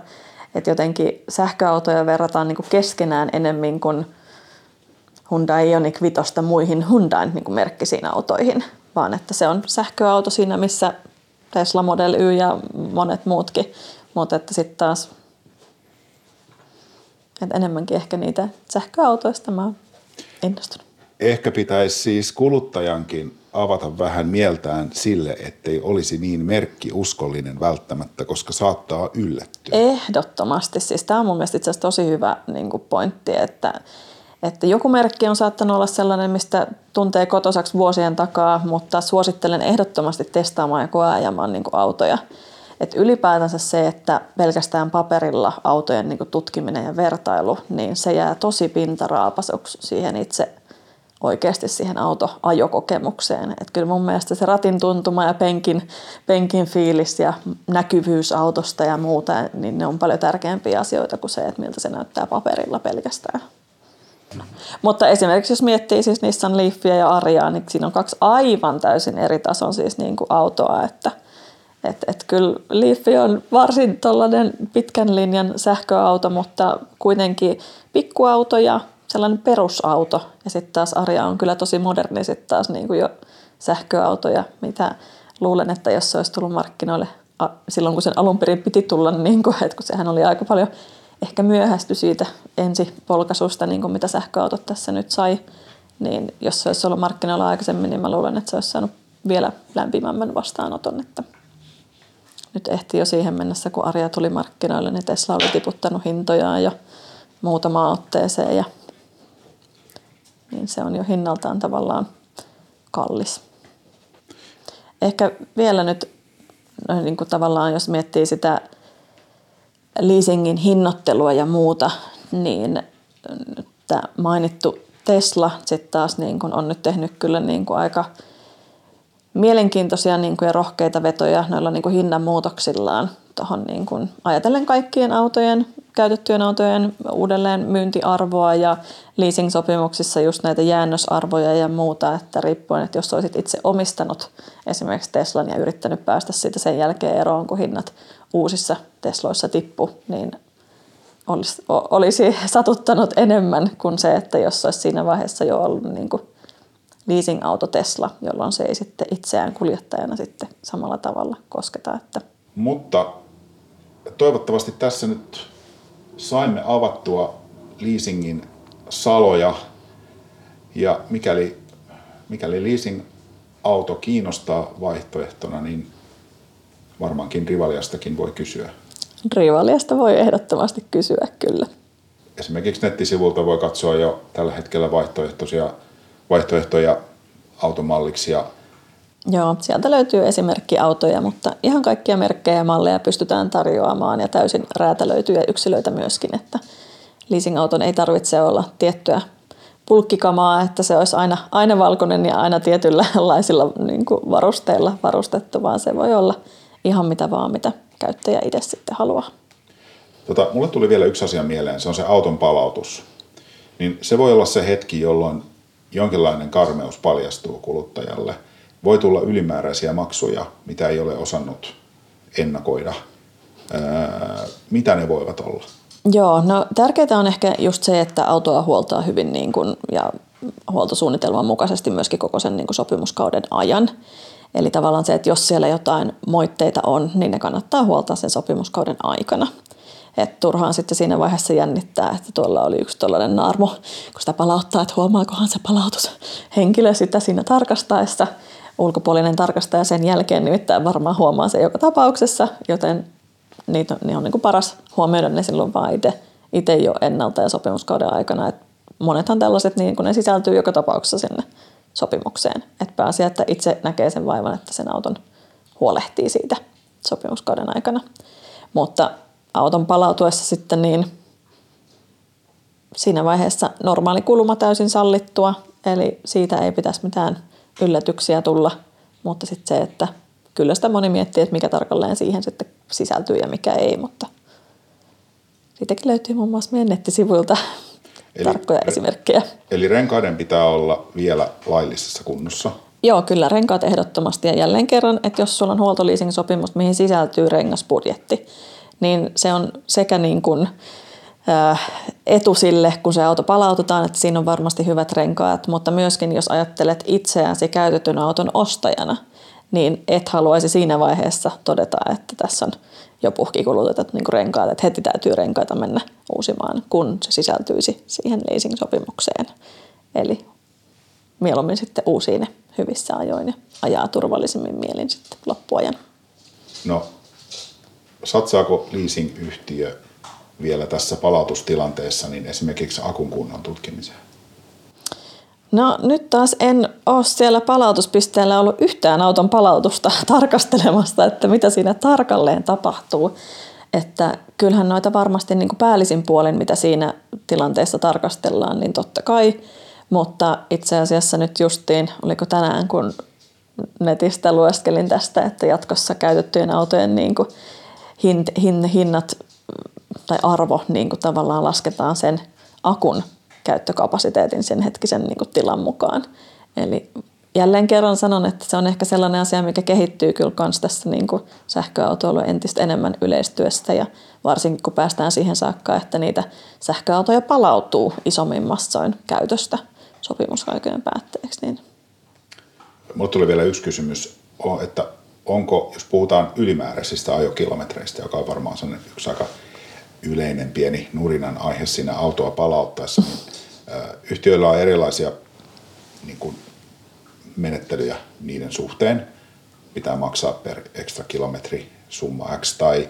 Että jotenkin sähköautoja verrataan niin kuin keskenään enemmän kuin – Hyundai Ioniq 5 muihin Hyundain niin merkkisiin autoihin, vaan että se on sähköauto siinä, missä Tesla Model Y ja monet muutkin, mutta että sitten taas että enemmänkin ehkä niitä sähköautoista mä oon innostunut. Ehkä pitäisi siis kuluttajankin avata vähän mieltään sille, ettei olisi niin merkkiuskollinen välttämättä, koska saattaa yllättyä. Ehdottomasti. Siis tämä on mun mielestä itse asiassa tosi hyvä niin pointti, että että joku merkki on saattanut olla sellainen, mistä tuntee kotosaksi vuosien takaa, mutta suosittelen ehdottomasti testaamaan ja koeajamaan niin autoja. Et ylipäätänsä se, että pelkästään paperilla autojen niin tutkiminen ja vertailu, niin se jää tosi pintaraapasuksi siihen itse oikeasti siihen autoajokokemukseen. Et kyllä mun mielestä se ratin tuntuma ja penkin, penkin fiilis ja näkyvyys autosta ja muuta, niin ne on paljon tärkeämpiä asioita kuin se, että miltä se näyttää paperilla pelkästään. Mutta esimerkiksi jos miettii siis Nissan Leafia ja Ariaa, niin siinä on kaksi aivan täysin eri tason siis niin kuin autoa, että et, et kyllä Leaf on varsin pitkän linjan sähköauto, mutta kuitenkin pikkuauto ja sellainen perusauto. Ja sitten taas Aria on kyllä tosi moderni sitten taas niin kuin jo sähköautoja, mitä luulen, että jos se olisi tullut markkinoille silloin, kun sen alun perin piti tulla, niin kuin, että kun sehän oli aika paljon ehkä myöhästy siitä ensipolkaisusta, niin kuin mitä sähköautot tässä nyt sai, niin jos se olisi ollut markkinoilla aikaisemmin, niin mä luulen, että se olisi saanut vielä lämpimämmän vastaanoton. Että nyt ehti jo siihen mennessä, kun Aria tuli markkinoille, niin Tesla oli tiputtanut hintojaan jo muutamaan otteeseen ja niin se on jo hinnaltaan tavallaan kallis. Ehkä vielä nyt no niin kuin tavallaan, jos miettii sitä leasingin hinnoittelua ja muuta, niin tämä mainittu Tesla sitten taas niin kuin on nyt tehnyt kyllä niin kuin aika mielenkiintoisia niin kuin ja rohkeita vetoja noilla niin kuin hinnan muutoksillaan tuohon niin kuin ajatellen kaikkien autojen, käytettyjen autojen uudelleen myyntiarvoa ja leasing-sopimuksissa just näitä jäännösarvoja ja muuta, että riippuen, että jos olisit itse omistanut esimerkiksi Teslan ja yrittänyt päästä siitä sen jälkeen eroon, kun hinnat uusissa Tesloissa tippu, niin olisi, olisi satuttanut enemmän kuin se, että jos olisi siinä vaiheessa jo ollut niin kuin leasing-auto Tesla, jolloin se ei sitten itseään kuljettajana sitten samalla tavalla kosketa. Että. Mutta toivottavasti tässä nyt saimme avattua leasingin saloja ja mikäli, mikäli leasing-auto kiinnostaa vaihtoehtona, niin varmaankin Rivaliastakin voi kysyä. Rivaliasta voi ehdottomasti kysyä kyllä. Esimerkiksi nettisivulta voi katsoa jo tällä hetkellä vaihtoehtoisia vaihtoehtoja automalliksi ja Joo, sieltä löytyy esimerkkiautoja, mutta ihan kaikkia merkkejä ja malleja pystytään tarjoamaan ja täysin räätälöityjä yksilöitä myöskin, että leasingauton ei tarvitse olla tiettyä pulkkikamaa, että se olisi aina, aina valkoinen ja aina tietynlaisilla niin kuin varusteilla varustettu, vaan se voi olla ihan mitä vaan, mitä käyttäjä itse sitten haluaa. Tota, mulle tuli vielä yksi asia mieleen, se on se auton palautus. Niin se voi olla se hetki, jolloin jonkinlainen karmeus paljastuu kuluttajalle. Voi tulla ylimääräisiä maksuja, mitä ei ole osannut ennakoida. Ää, mitä ne voivat olla? Joo, no tärkeää on ehkä just se, että autoa huoltaa hyvin niin kuin, ja huoltosuunnitelman mukaisesti myöskin koko sen niin kuin sopimuskauden ajan. Eli tavallaan se, että jos siellä jotain moitteita on, niin ne kannattaa huoltaa sen sopimuskauden aikana. Et turhaan sitten siinä vaiheessa jännittää, että tuolla oli yksi tuollainen naarmo, kun sitä palauttaa, että huomaakohan se palautushenkilö sitä siinä tarkastaessa. Ulkopuolinen tarkastaja sen jälkeen nimittäin varmaan huomaa se joka tapauksessa, joten niitä, niin on niin kuin paras huomioida ne silloin vaan itse, itse jo ennalta ja sopimuskauden aikana. Et monethan tällaiset, niin kun ne sisältyy joka tapauksessa sinne sopimukseen. Että pääasia, että itse näkee sen vaivan, että sen auton huolehtii siitä sopimuskauden aikana. Mutta auton palautuessa sitten niin siinä vaiheessa normaali kuluma täysin sallittua, eli siitä ei pitäisi mitään yllätyksiä tulla, mutta sitten se, että kyllä sitä moni miettii, että mikä tarkalleen siihen sitten sisältyy ja mikä ei, mutta siitäkin löytyy muun muassa meidän nettisivuilta eli, tarkkoja esimerkkejä. Eli renkaiden pitää olla vielä laillisessa kunnossa? Joo, kyllä renkaat ehdottomasti ja jälleen kerran, että jos sulla on huoltoleasing-sopimus, mihin sisältyy rengasbudjetti, niin se on sekä niin kuin, etu sille, kun se auto palautetaan, että siinä on varmasti hyvät renkaat, mutta myöskin jos ajattelet itseäsi käytetyn auton ostajana, niin et haluaisi siinä vaiheessa todeta, että tässä on jo puhkikulutetut niin renkaat, että heti täytyy renkaita mennä uusimaan, kun se sisältyisi siihen leasing-sopimukseen. Eli mieluummin sitten uusiin ne hyvissä ajoin ja ajaa turvallisemmin mielin sitten loppuajan. No satsaako leasing-yhtiö vielä tässä palautustilanteessa niin esimerkiksi akun kunnon tutkimiseen? No nyt taas en ole siellä palautuspisteellä ollut yhtään auton palautusta tarkastelemassa, että mitä siinä tarkalleen tapahtuu. Että kyllähän noita varmasti niin kuin päällisin puolin, mitä siinä tilanteessa tarkastellaan, niin totta kai. Mutta itse asiassa nyt justiin, oliko tänään, kun netistä lueskelin tästä, että jatkossa käytettyjen autojen niin kuin hint, hin, hinnat tai arvo niin kuin tavallaan lasketaan sen akun käyttökapasiteetin sen hetkisen niin kuin tilan mukaan. Eli jälleen kerran sanon, että se on ehkä sellainen asia, mikä kehittyy kyllä myös tässä niin kuin sähköautoilu entistä enemmän yleistyessä ja varsinkin kun päästään siihen saakka, että niitä sähköautoja palautuu isommin massoin käytöstä sopimusaikojen päätteeksi. Niin. Mulle tuli vielä yksi kysymys, että onko, jos puhutaan ylimääräisistä ajokilometreistä, joka on varmaan sellainen yksi aika yleinen pieni nurinan aihe siinä autoa palauttaessa, niin yhtiöillä on erilaisia niin kuin, menettelyjä niiden suhteen. Pitää maksaa per ekstra kilometri summa X tai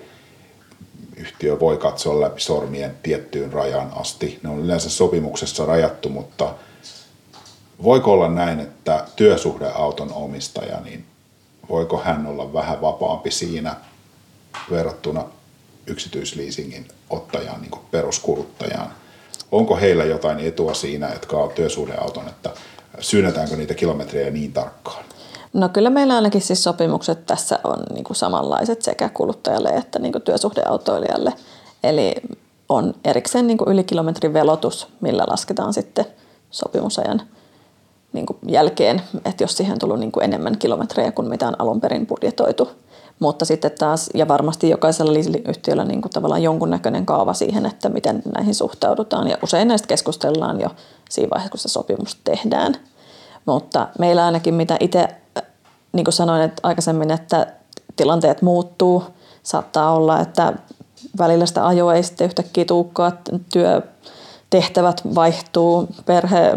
leasing-yhtiö voi katsoa läpi sormien tiettyyn rajaan asti. Ne on yleensä sopimuksessa rajattu, mutta voiko olla näin, että työsuhdeauton omistaja, niin voiko hän olla vähän vapaampi siinä verrattuna yksityisleasingin ottajaan, niin peruskuluttajaan? Onko heillä jotain etua siinä, jotka on työsuhdeauton, että syynätäänkö niitä kilometrejä niin tarkkaan? No kyllä meillä ainakin siis sopimukset tässä on niin kuin samanlaiset sekä kuluttajalle että niin kuin työsuhdeautoilijalle. Eli on erikseen niin kuin ylikilometrin velotus, millä lasketaan sitten sopimusajan niin kuin jälkeen, että jos siihen on tullut niin kuin enemmän kilometrejä kuin mitä on alun perin budjetoitu. Mutta sitten taas, ja varmasti jokaisella leasing-yhtiöllä niin kuin tavallaan jonkunnäköinen kaava siihen, että miten näihin suhtaudutaan. Ja usein näistä keskustellaan jo siinä vaiheessa, kun se sopimus tehdään. Mutta meillä ainakin, mitä itse niin kuin sanoin että aikaisemmin, että tilanteet muuttuu. Saattaa olla, että välillä sitä ajoa ei sitten yhtäkkiä tuukkaa, työtehtävät vaihtuu, perhe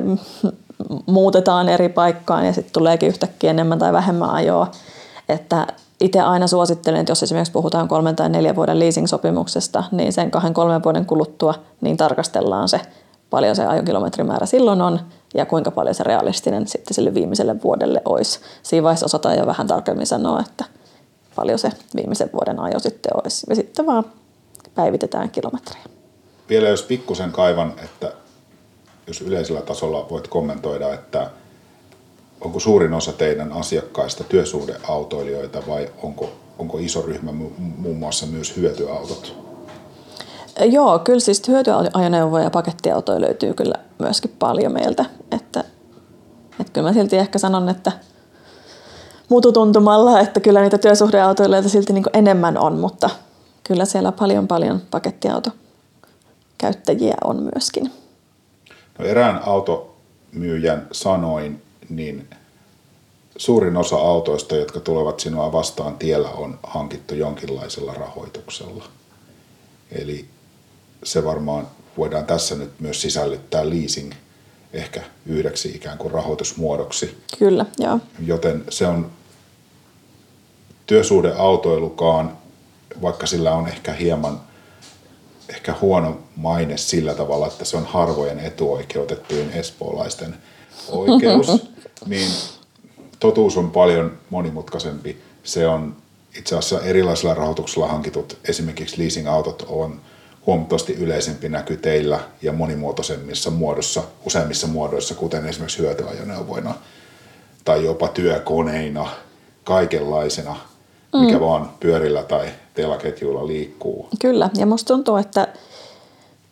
muutetaan eri paikkaan ja sitten tuleekin yhtäkkiä enemmän tai vähemmän ajoa. Että itse aina suosittelen, että jos esimerkiksi puhutaan kolmen tai neljän vuoden leasing-sopimuksesta, niin sen kahden kolmen vuoden kuluttua niin tarkastellaan se, paljon se ajokilometrimäärä silloin on ja kuinka paljon se realistinen sitten sille viimeiselle vuodelle olisi. Siinä vaiheessa osataan jo vähän tarkemmin sanoa, että paljon se viimeisen vuoden ajo sitten olisi. Ja sitten vaan päivitetään kilometriä. Vielä jos pikkusen kaivan, että jos yleisellä tasolla voit kommentoida, että onko suurin osa teidän asiakkaista työsuhdeautoilijoita vai onko, onko iso ryhmä muun muassa myös hyötyautot? Joo, kyllä siis hyötyajoneuvoja ja pakettiautoja löytyy kyllä myöskin paljon meiltä. Että, että kyllä mä silti ehkä sanon, että mututuntumalla, että kyllä niitä työsuhdeautoilijoita silti niin enemmän on, mutta kyllä siellä paljon paljon pakettiautokäyttäjiä on myöskin. No erään automyyjän sanoin, niin suurin osa autoista, jotka tulevat sinua vastaan tiellä, on hankittu jonkinlaisella rahoituksella. Eli se varmaan voidaan tässä nyt myös sisällyttää leasing ehkä yhdeksi ikään kuin rahoitusmuodoksi. Kyllä, joo. Joten se on työsuhdeautoilukaan, vaikka sillä on ehkä hieman ehkä huono maine sillä tavalla, että se on harvojen etuoikeutettujen espoolaisten oikeus, niin totuus on paljon monimutkaisempi. Se on itse asiassa erilaisilla rahoituksilla hankitut esimerkiksi leasing-autot on huomattavasti yleisempi näky teillä ja monimuotoisemmissa muodossa, useimmissa muodoissa, kuten esimerkiksi hyötyajoneuvoina tai jopa työkoneina, kaikenlaisena, mikä mm. vaan pyörillä tai telaketjuilla liikkuu. Kyllä, ja musta tuntuu, että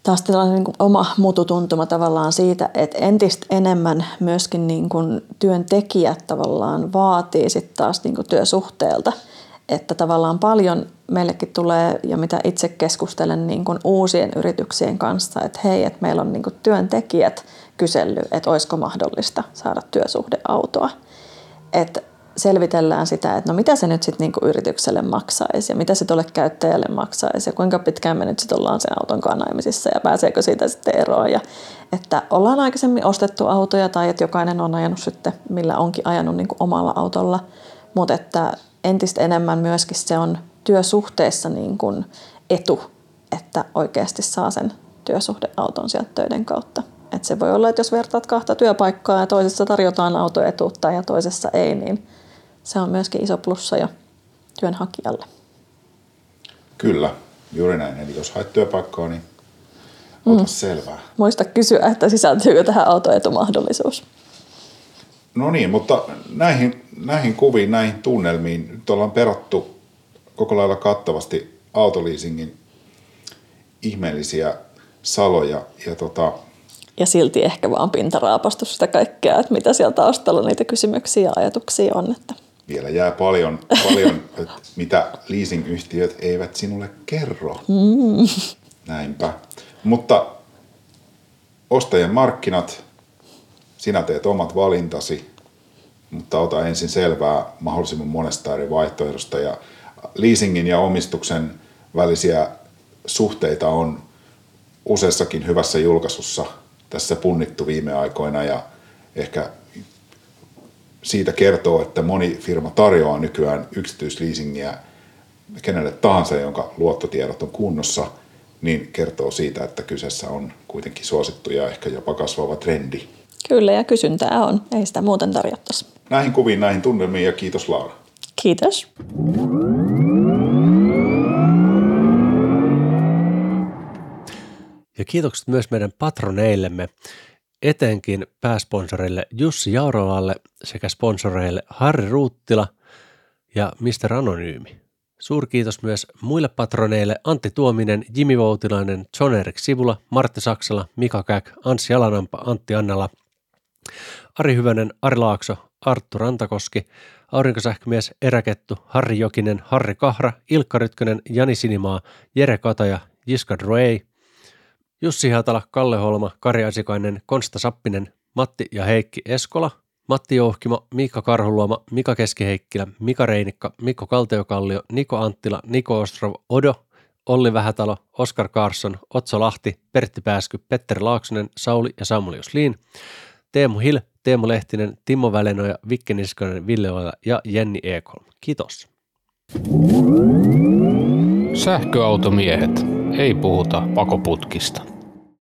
taas tällainen niin oma mututuntuma tavallaan siitä, että entistä enemmän myöskin niin kuin työntekijät tavallaan vaatii sitten taas niin kuin työsuhteelta – että tavallaan paljon meillekin tulee, ja mitä itse keskustelen niin kuin uusien yrityksien kanssa, että hei, että meillä on niin kuin työntekijät kysellyt, että olisiko mahdollista saada työsuhdeautoa. Että selvitellään sitä, että no mitä se nyt sitten niinku yritykselle maksaisi ja mitä se tuolle käyttäjälle maksaisi ja kuinka pitkään me nyt sitten ollaan sen auton kanaimisissa ja pääseekö siitä sitten eroon. Ja että ollaan aikaisemmin ostettu autoja tai että jokainen on ajanut sitten, millä onkin ajanut niinku omalla autolla, mutta että entistä enemmän myöskin se on työsuhteessa niin kuin etu, että oikeasti saa sen työsuhdeauton sieltä töiden kautta. Et se voi olla, että jos vertaat kahta työpaikkaa ja toisessa tarjotaan autoetuutta ja toisessa ei, niin se on myöskin iso plussa jo työnhakijalle. Kyllä, juuri näin. Eli jos haet työpaikkaa, niin ota mm. selvää. Muista kysyä, että sisältyykö tähän autoetumahdollisuus. No niin, mutta näihin, näihin kuviin, näihin tunnelmiin nyt ollaan perattu koko lailla kattavasti autoliisingin ihmeellisiä saloja. Ja, tota... ja silti ehkä vaan pintaraapastu sitä kaikkea, että mitä siellä taustalla niitä kysymyksiä ja ajatuksia on. Että... Vielä jää paljon, paljon mitä leasingyhtiöt eivät sinulle kerro. Mm. Näinpä. Mutta ostajan markkinat, sinä teet omat valintasi, mutta ota ensin selvää mahdollisimman monesta eri vaihtoehdosta. Ja leasingin ja omistuksen välisiä suhteita on useassakin hyvässä julkaisussa tässä punnittu viime aikoina ja ehkä siitä kertoo, että moni firma tarjoaa nykyään yksityisleasingiä kenelle tahansa, jonka luottotiedot on kunnossa, niin kertoo siitä, että kyseessä on kuitenkin suosittu ja ehkä jopa kasvava trendi. Kyllä, ja kysyntää on. Ei sitä muuten tarjottaisi. Näihin kuviin, näihin tunnelmiin ja kiitos Laura. Kiitos. Ja kiitokset myös meidän patroneillemme, etenkin pääsponsoreille Jussi Jaurolalle sekä sponsoreille Harri Ruuttila ja Mr. Anonyymi. Suurkiitos myös muille patroneille Antti Tuominen, Jimi Voutilainen, John Erik Sivula, Martti Saksala, Mika Käk, Anssi Alanampa, Antti Annala, Ari Hyvänen, Ari Laakso, Arttu Rantakoski, Aurinkosähkömies, Eräkettu, Harri Jokinen, Harri Kahra, Ilkka Rytkönen, Jani Sinimaa, Jere Kataja, Jiska Droei, Jussi Hatala, Kalle Holma, Kari Asikainen, Konsta Sappinen, Matti ja Heikki Eskola, Matti Jouhkimo, Miikka Karhuluoma, Mika Keskiheikkilä, Mika Reinikka, Mikko Kalteokallio, Niko Anttila, Niko Ostrov, Odo, Olli Vähätalo, Oskar Karsson, Otso Lahti, Pertti Pääsky, Petteri Laaksonen, Sauli ja Samuli Liin, Teemu Hill, Teemu Lehtinen, Timo Välenoja, Vikke Niskanen, Ville Oila ja Jenni Ekholm. Kiitos. Sähköautomiehet. Ei puhuta pakoputkista.